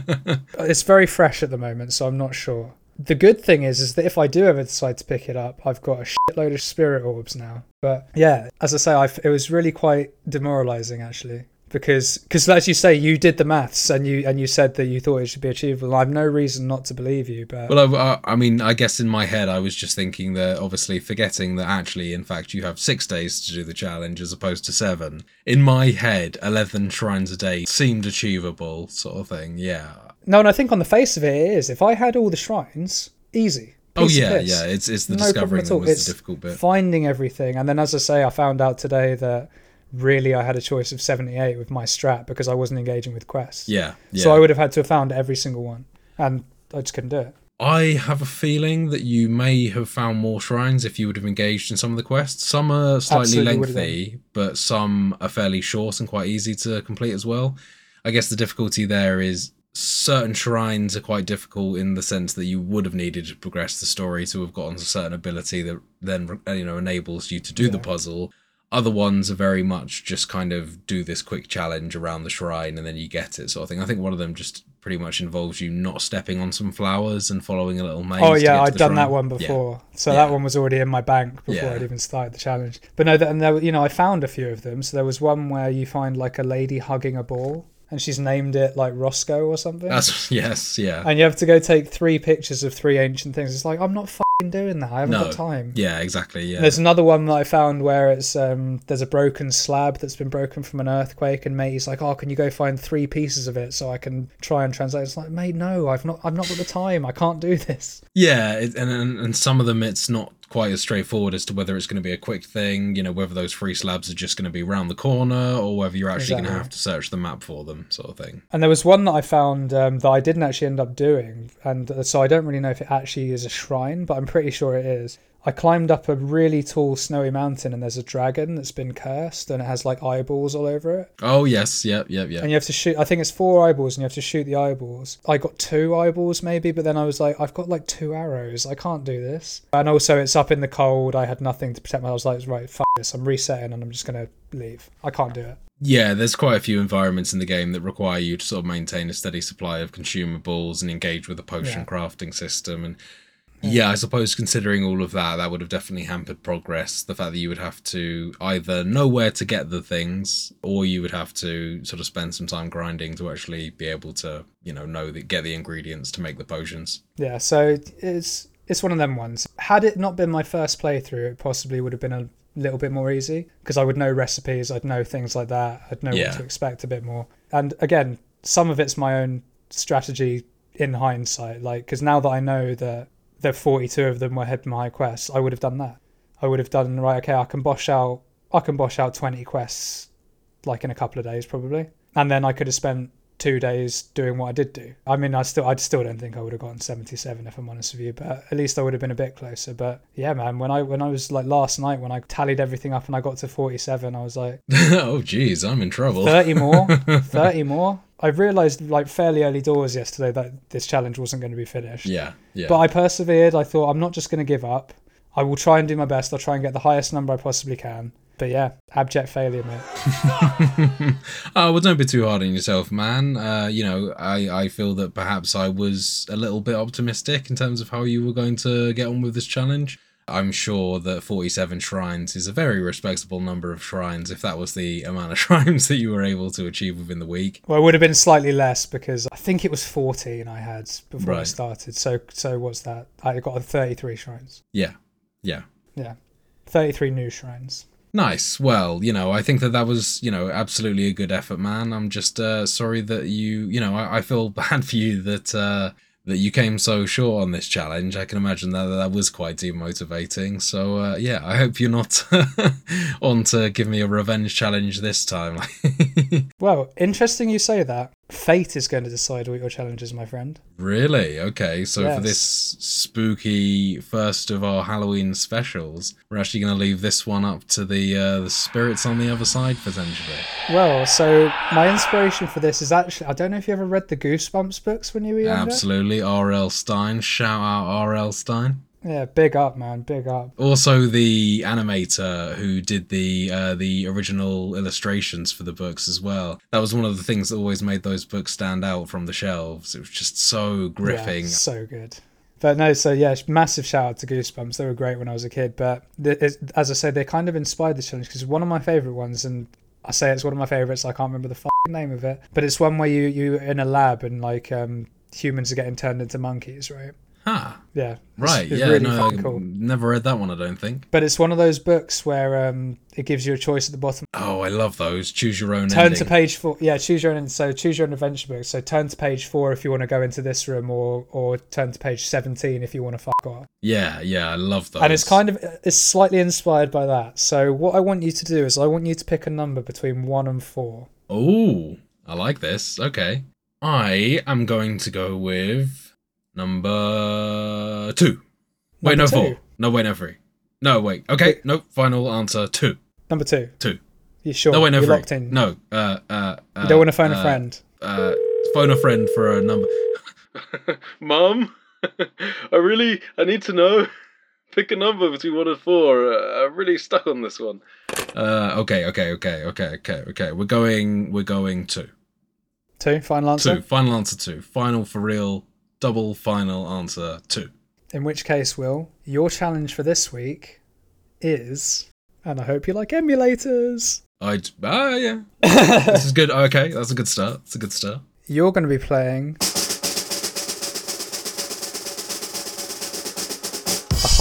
It's very fresh at the moment, so I'm not sure. The good thing is, is that if I do ever decide to pick it up, I've got a shitload of spirit orbs now. But yeah, as I say, I've, it was really quite demoralizing actually, because because as you say, you did the maths and you and you said that you thought it should be achievable. I have no reason not to believe you, but well, I, uh, I mean, I guess in my head, I was just thinking that obviously forgetting that actually, in fact, you have six days to do the challenge as opposed to seven. In my head, 11 shrines a day seemed achievable, sort of thing. Yeah. No, and I think on the face of it, it is. If I had all the shrines, easy. Oh, yeah, yeah. It's, it's the No discovering that was It's the difficult bit. finding everything and then as i say i found out today that really i had a choice of 78 with my strat because i wasn't engaging with quests Yeah, yeah. so i would have had to have found every single one and i just couldn't do it I have a feeling that you may have found more shrines if you would have engaged in some of the quests. Some are slightly Absolutely lengthy, but some are fairly short and quite easy to complete as well. I guess the difficulty there is certain shrines are quite difficult in the sense that you would have needed to progress the story to have gotten a certain ability that then you know enables you to do the puzzle. Other ones are very much just kind of do this quick challenge around the shrine and then you get it sort of thing. I think one of them just pretty much involves you not stepping on some flowers and following a little maze. oh yeah i'd done that shrine. one Yeah. before so Yeah. that one was already in my bank before Yeah. i'd even started the challenge but no and there, you know i found a few of them so there was one where you find like a lady hugging a ball and she's named it like roscoe or something That's yes, yeah. and you have to go take three pictures of three ancient things it's like i'm not fucking doing that i haven't No. got time Yeah, exactly. Yeah. There's another one that I found where it's um, there's a broken slab that's been broken from an earthquake, and mate, mate's like, "Oh, can you go find three pieces of it so I can try and translate?" It's like, mate, no, I've not, I've not got the time. I can't do this. Yeah, it, and, and and some of them it's not quite as straightforward as to whether it's going to be a quick thing, you know, whether those free slabs are just going to be around the corner or whether you're actually going to have to search the map for them, sort of thing. And there was one that I found um, that I didn't actually end up doing, and so I don't really know if it actually is a shrine, but I'm pretty sure it is. I climbed up a really tall snowy mountain, and there's a dragon that's been cursed, and it has like eyeballs all over it. Oh yes, yep, yep, yep. and you have to shoot i think it's four eyeballs and you have to shoot the eyeballs i got two eyeballs maybe but then i was like i've got like two arrows i can't do this and also it's up in the cold i had nothing to protect me i was like right fuck this i'm resetting and i'm just gonna leave i can't do it Yeah, there's quite a few environments in the game that require you to sort of maintain a steady supply of consumables and engage with a potion Yeah. crafting system. And yeah, I suppose considering all of that, that would have definitely hampered progress. The fact that you would have to either know where to get the things, or you would have to sort of spend some time grinding to actually be able to, you know, know that get the ingredients to make the potions. yeah so it's it's one of them ones had it not been my first playthrough it possibly would have been a little bit more easy because i would know recipes i'd know things like that i'd know Yeah. what to expect a bit more and again some of it's my own strategy in hindsight like because now that i know that the 42 of them were hidden high quests i would have done that. I would have done right okay i can bosh out i can bosh out 20 quests like in a couple of days probably, and then I could have spent two days doing what I did do. I mean, I still, I still don't think I would have gotten 77 if I'm honest with you, but at least I would have been a bit closer. But yeah, man, when I when I was like last night when I tallied everything up and I got to 47, I was like, oh, geez, I'm in trouble. 30 more, 30 more. I realised like fairly early doors yesterday that this challenge wasn't going to be finished. Yeah, yeah. But I persevered. I thought I'm not just going to give up. I will try and do my best. I'll try and get the highest number I possibly can. But yeah, abject failure, mate. oh well, don't be too hard on yourself, man. Uh, you know, I I feel that perhaps I was a little bit optimistic in terms of how you were going to get on with this challenge. I'm sure that 47 shrines is a very respectable number of shrines if that was the amount of shrines that you were able to achieve within the week. Well, it would have been slightly less because I think it was 14 I had before I started. So so what's that? I got 33 shrines. Yeah, yeah. Yeah. 33 new shrines. Nice. Well, you know, I think that that was, you know, absolutely a good effort, man. I'm just uh, sorry that you, you know, I, I feel bad for you that uh, that you came so short on this challenge. I can imagine that that was quite demotivating. So uh, yeah, I hope you're not on to give me a revenge challenge this time. Well, interesting you say that. Fate is going to decide what your challenge is, my friend. really? Okay. So for this spooky first of our Halloween specials, we're actually going to leave this one up to the uh, the spirits on the other side potentially. Well, so my inspiration for this is actually I don't know if you ever read the Goosebumps books when you were younger. Absolutely. R.L. Stine. Shout out R.L. Stine. Yeah, big up, man, big up. Also, the animator who did the uh, the original illustrations for the books as well. That was one of the things that always made those books stand out from the shelves. It was just so gripping. Yeah, so good. But no, so yeah, massive shout out to Goosebumps. They were great when I was a kid. But th- as I said, they kind of inspired this challenge because one of my favorite ones, and I say it's one of my favorites. I can't remember the fucking name of it, but it's one where you you in a lab and like um, humans are getting turned into monkeys, right? Huh. Yeah, it's- Right. it's yeah. really no, fucking cool. never read that one. I don't think. But it's one of those books where um, it gives you a choice at the bottom. Oh, I love those. Choose your own Turn ending. to page four. Yeah, choose your own. So choose your own adventure book. So turn to page four if you want to go into this room, or or turn to page seventeen if you want to fuck off. yeah. Yeah. I love those. And it's kind of it's slightly inspired by that. So what I want you to do is I want you to pick a number between one and four. Oh, I like this. Okay. I am going to go with number two. wait, no, Number four. No, wait, no, three. No, wait. Okay, no, final answer two. Number two. Two. You sure? No, wait, no, You're three. locked in. No, uh, uh, uh You don't want to phone uh, a friend. Uh, phone a friend for a number. Mom, I really, I need to know. Pick a number between one and four. Uh, I'm really stuck on this one. Uh, okay, okay, okay, okay, okay, okay. We're going, we're going two. Two. Final answer. Two. Final answer two. Final for real. Double final answer two. In which case, Will, your challenge for this week is, and I hope you like emulators. I'd ah yeah. this is good. Okay, that's a good start. That's a good start. You're going to be playing a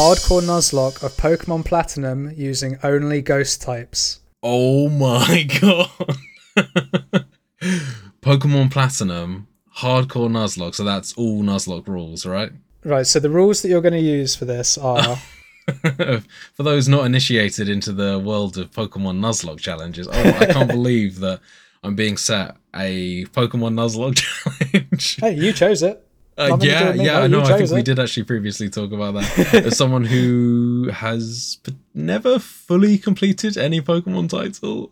hardcore Nuzlocke of Pokemon Platinum using only ghost types. Oh my god. Pokemon Platinum, hardcore Nuzlocke. So that's all Nuzlocke rules, right? Right, so the rules that you're going to use for this are For those not initiated into the world of Pokemon Nuzlocke challenges, oh, I can't believe that I'm being set a Pokemon Nuzlocke challenge. hey, you chose it. Uh, Nothing to do yeah, yeah, no, I know. I think we did actually previously talk about that. As someone who has never fully completed any Pokemon title,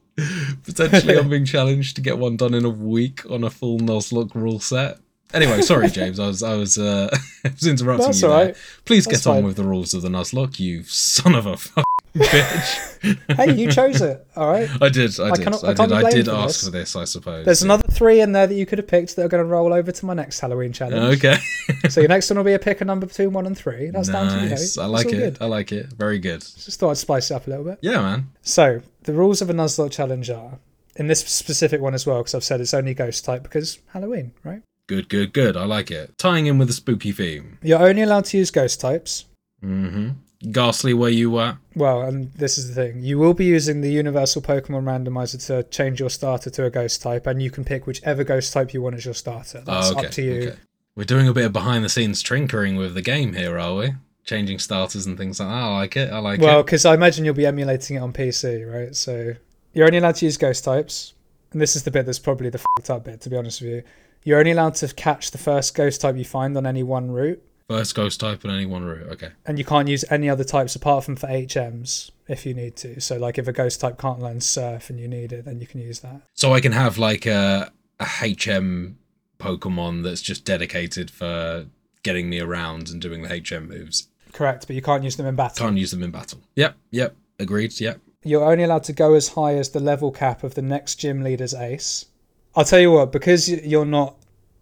potentially I'm being challenged to get one done in a week on a full Nuzlocke rule set. Anyway, sorry, James. I was I was uh, I was interrupting That's you right. Please That's get on fine. with the rules of the Nuzlocke, you son of a fucking bitch. Hey, you chose it. All right. I did. I I did. cannot- I I, did. I did for ask this. for this. I suppose. There's yeah. another three in there that you could have picked that are going to roll over to my next Halloween challenge. Okay. So your next one will be a pick a number between one and three. That's down to you. know. nice. I like it. Good. I like it. Very good. Just thought I'd spice it up a little bit. Yeah, man. So the rules of a Nuzlocke challenge are, in this specific one as well, because I've said it's only ghost type because Halloween, right? Good, good, good. I like it. Tying in with a spooky theme. You're only allowed to use ghost types. Mm-hmm. Gastly, where you were? Well, and this is the thing. You will be using the Universal Pokemon Randomizer to change your starter to a ghost type, and you can pick whichever ghost type you want as your starter. That's oh, okay. up to you. Okay. We're doing a bit of behind the scenes tinkering with the game here, are we? Changing starters and things like that. I like it. I like Well, it. Well, because I imagine you'll be emulating it on PC, right? So you're only allowed to use ghost types. And this is the bit that's probably the fucked up bit, to be honest with you. You're only allowed to catch the first ghost type you find on any one route, First ghost type on any one route. Okay. and you can't use any other types apart from for HMs if you need to. So, like, if a ghost type can't learn surf and you need it, then you can use that. So I can have like a, a HM Pokemon that's just dedicated for getting me around and doing the HM moves. Correct, but you can't use them in battle. Can't use them in battle. Yep, yep. Agreed. Yep. You're only allowed to go as high as the level cap of the next gym leader's ace. I'll tell you what, because you're not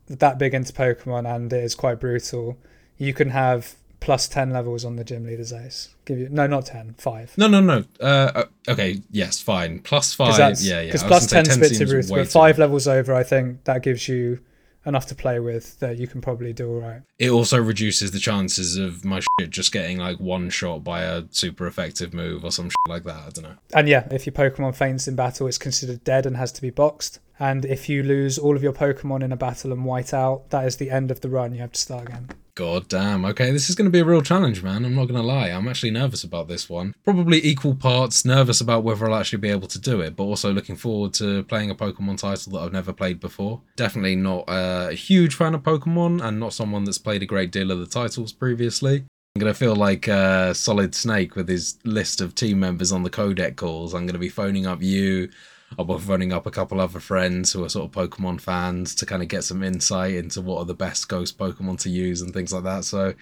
that big into Pokemon and it is quite brutal, you can have plus 10 levels on the gym leader's ace. Give you No, not 10, 5. No, no, no. Uh, uh, okay. Yes, fine. Plus five. yeah, yeah. Because was 10 is a bit too but 5 levels over, I think that gives you enough to play with that you can probably do all right. It also reduces the chances of my shit just getting like one shot by a super effective move or some shit like that. I don't know. And yeah, if your Pokemon faints in battle, it's considered dead and has to be boxed. And if you lose all of your Pokemon in a battle and white out, that is the end of the run. You have to start again. God damn. Okay, this is going to be a real challenge, man. I'm not going to lie. I'm actually nervous about this one. Probably equal parts nervous about whether I'll actually be able to do it, but also looking forward to playing a Pokemon title that I've never played before. Definitely not a huge fan of Pokemon and not someone that's played a great deal of the titles previously. I'm going to feel like uh, Solid Snake with his list of team members on the codec calls. I'm going to be phoning up you. Be phoning up a couple other friends who are sort of Pokemon fans to kind of get some insight into what are the best ghost Pokemon to use and things like that. So,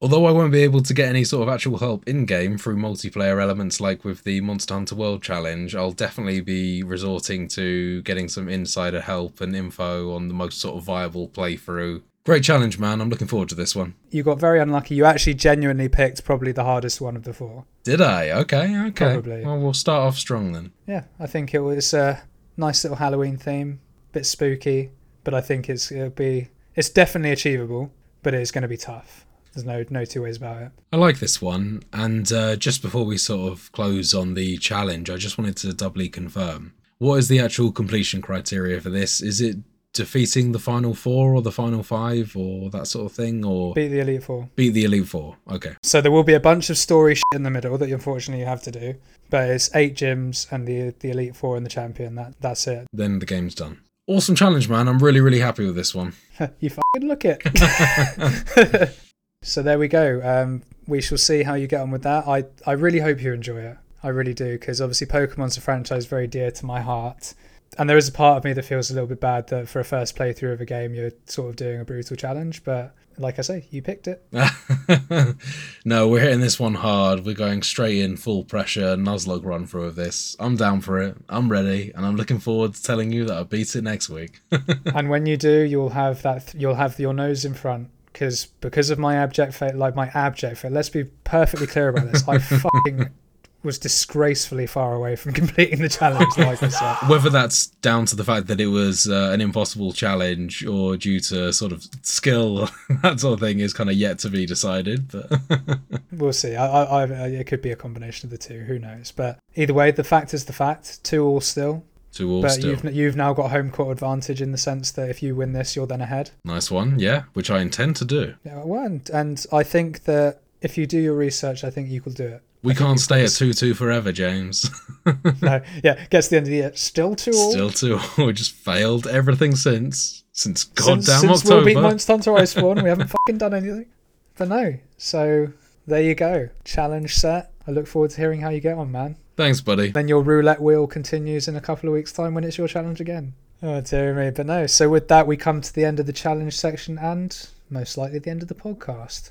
although I won't be able to get any sort of actual help in game through multiplayer elements like with the Monster Hunter World Challenge, I'll definitely be resorting to getting some insider help and info on the most sort of viable playthrough. Great challenge, man. I'm looking forward to this one. You got very unlucky. You actually genuinely picked probably the hardest one of the four. Did I? Okay, okay. Probably. Well, we'll start off strong then. Yeah, I think it was a nice little Halloween theme, bit spooky, but I think it's it'll be it's definitely achievable, but it's going to be tough. There's no no two ways about it. I like this one. And uh, just before we sort of close on the challenge, I just wanted to doubly confirm what is the actual completion criteria for this? Is it defeating the final four or the final five or that sort of thing? Or Beat the Elite Four. beat the Elite Four? Okay. So there will be a bunch of story shit in the middle that unfortunately you have to do, but it's eight gyms and the the Elite Four and the champion. That that's it. Then the game's done. Awesome challenge, man. I'm really, really happy with this one. you fucking look it. so there we go. Um, we shall see how you get on with that. I, I really hope you enjoy it. I really do, because obviously Pokemon's a franchise very dear to my heart. And there is a part of me that feels a little bit bad that for a first playthrough of a game, you're sort of doing a brutal challenge. But like I say, you picked it. no, we're hitting this one hard. We're going straight in full pressure Nuzlocke run through of this. I'm down for it. I'm ready, and I'm looking forward to telling you that I beat it next week. and when you do, you'll have that. You'll have your nose in front. Because because of my abject fate, like my abject fate. Let's be perfectly clear about this. I fucking was disgracefully far away from completing the challenge. Like. Whether that's down to the fact that it was uh, an impossible challenge or due to sort of skill, that sort of thing is kind of yet to be decided. But We'll see. I, I, I, it could be a combination of the two. Who knows? But either way, the fact is the fact. Two all still. two all but still. you've you've now got home court advantage in the sense that if you win this, you're then ahead. Nice one, yeah, which I intend to do. Yeah, well, and, and I think that if you do your research, I think you could do it. We can't stay at 2 2 forever, James. No, yeah, gets to the end of the year, still two all. Still 2 We just failed everything since. Since since, goddamn since we'll October. beat Monster Hunter Iceborne, we haven't fucking done anything. But no, so there you go. Challenge set. I look forward to hearing how you get on, man. Thanks, buddy. Then your roulette wheel continues in a couple of weeks' time when it's your challenge again. Oh dear me, but no. So with that, we come to the end of the challenge section and most likely the end of the podcast.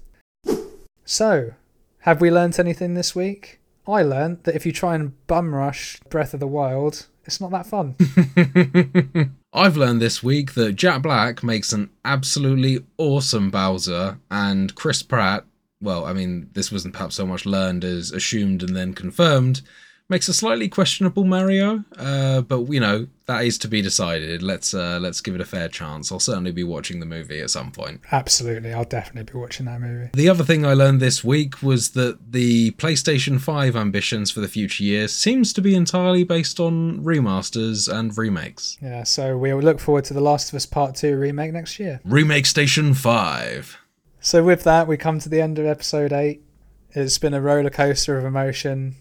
So, have we learnt anything this week? I learnt that if you try and bum rush Breath of the Wild, it's not that fun. I've learned this week that Jack Black makes an absolutely awesome Bowser, and Chris Pratt, well, I mean, this wasn't perhaps so much learned as assumed and then confirmed, makes a slightly questionable Mario. Uh, but you know that is to be decided. Let's uh, let's give it a fair chance. I'll certainly be watching the movie at some point. Absolutely, I'll definitely be watching that movie. The other thing I learned this week was that the PlayStation 5 ambitions for the future years seems to be entirely based on remasters and remakes. Yeah, so we look forward to The Last of Us Part 2 remake next year. Remake Station 5. So with that, we come to the end of episode 8. It's been a roller coaster of emotion.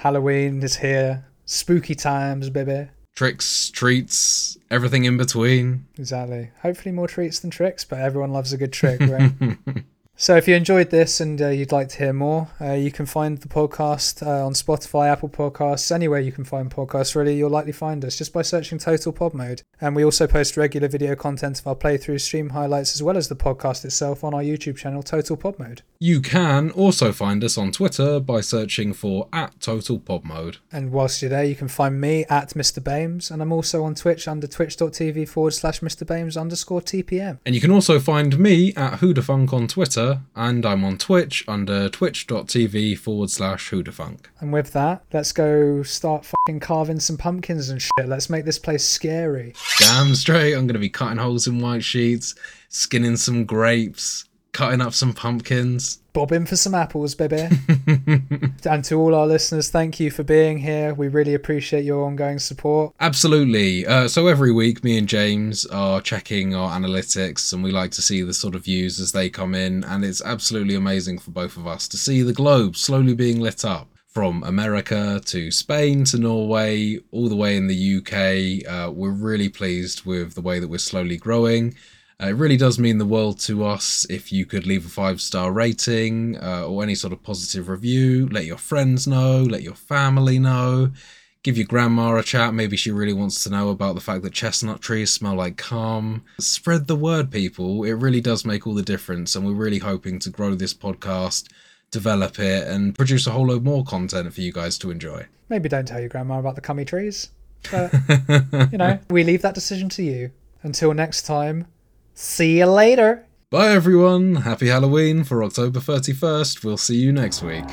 Halloween is here. Spooky times, baby. Tricks, treats, everything in between. Exactly. Hopefully more treats than tricks, but everyone loves a good trick, right? So if you enjoyed this and uh, you'd like to hear more, uh, you can find the podcast uh, on Spotify, Apple Podcasts, anywhere you can find podcasts. Really, you'll likely find us just by searching Total Pod Mode. And we also post regular video content of our playthrough stream highlights as well as the podcast itself on our YouTube channel, Total Pod Mode. You can also find us on Twitter by searching for at Total Pod Mode. And whilst you're there, you can find me at Mr. Bames, and I'm also on Twitch under twitch.tv forward slash Mr. Bames underscore TPM. And you can also find me at Hoodafunk on Twitter, and I'm on Twitch under twitch.tv forward slash Hoodafunk. And with that, let's go start fucking carving some pumpkins and shit. Let's make this place scary. Damn straight, I'm going to be cutting holes in white sheets, skinning some grapes, cutting up some pumpkins. Bobbing for some apples, baby. and to all our listeners, thank you for being here. We really appreciate your ongoing support. Absolutely. Uh, so every week, me and James are checking our analytics, and we like to see the sort of views as they come in. And it's absolutely amazing for both of us to see the globe slowly being lit up. From America to Spain to Norway, all the way in the UK. Uh, we're really pleased with the way that we're slowly growing. Uh, it really does mean the world to us if you could leave a five star rating uh, or any sort of positive review. Let your friends know, let your family know. Give your grandma a chat. Maybe she really wants to know about the fact that chestnut trees smell like calm. Spread the word, people. It really does make all the difference. And we're really hoping to grow this podcast, develop it, and produce a whole load more content for you guys to enjoy. Maybe don't tell your grandma about the cummy trees. But, you know, we leave that decision to you. Until next time, See you later. Bye, everyone. Happy Halloween for October 31st. We'll see you next week.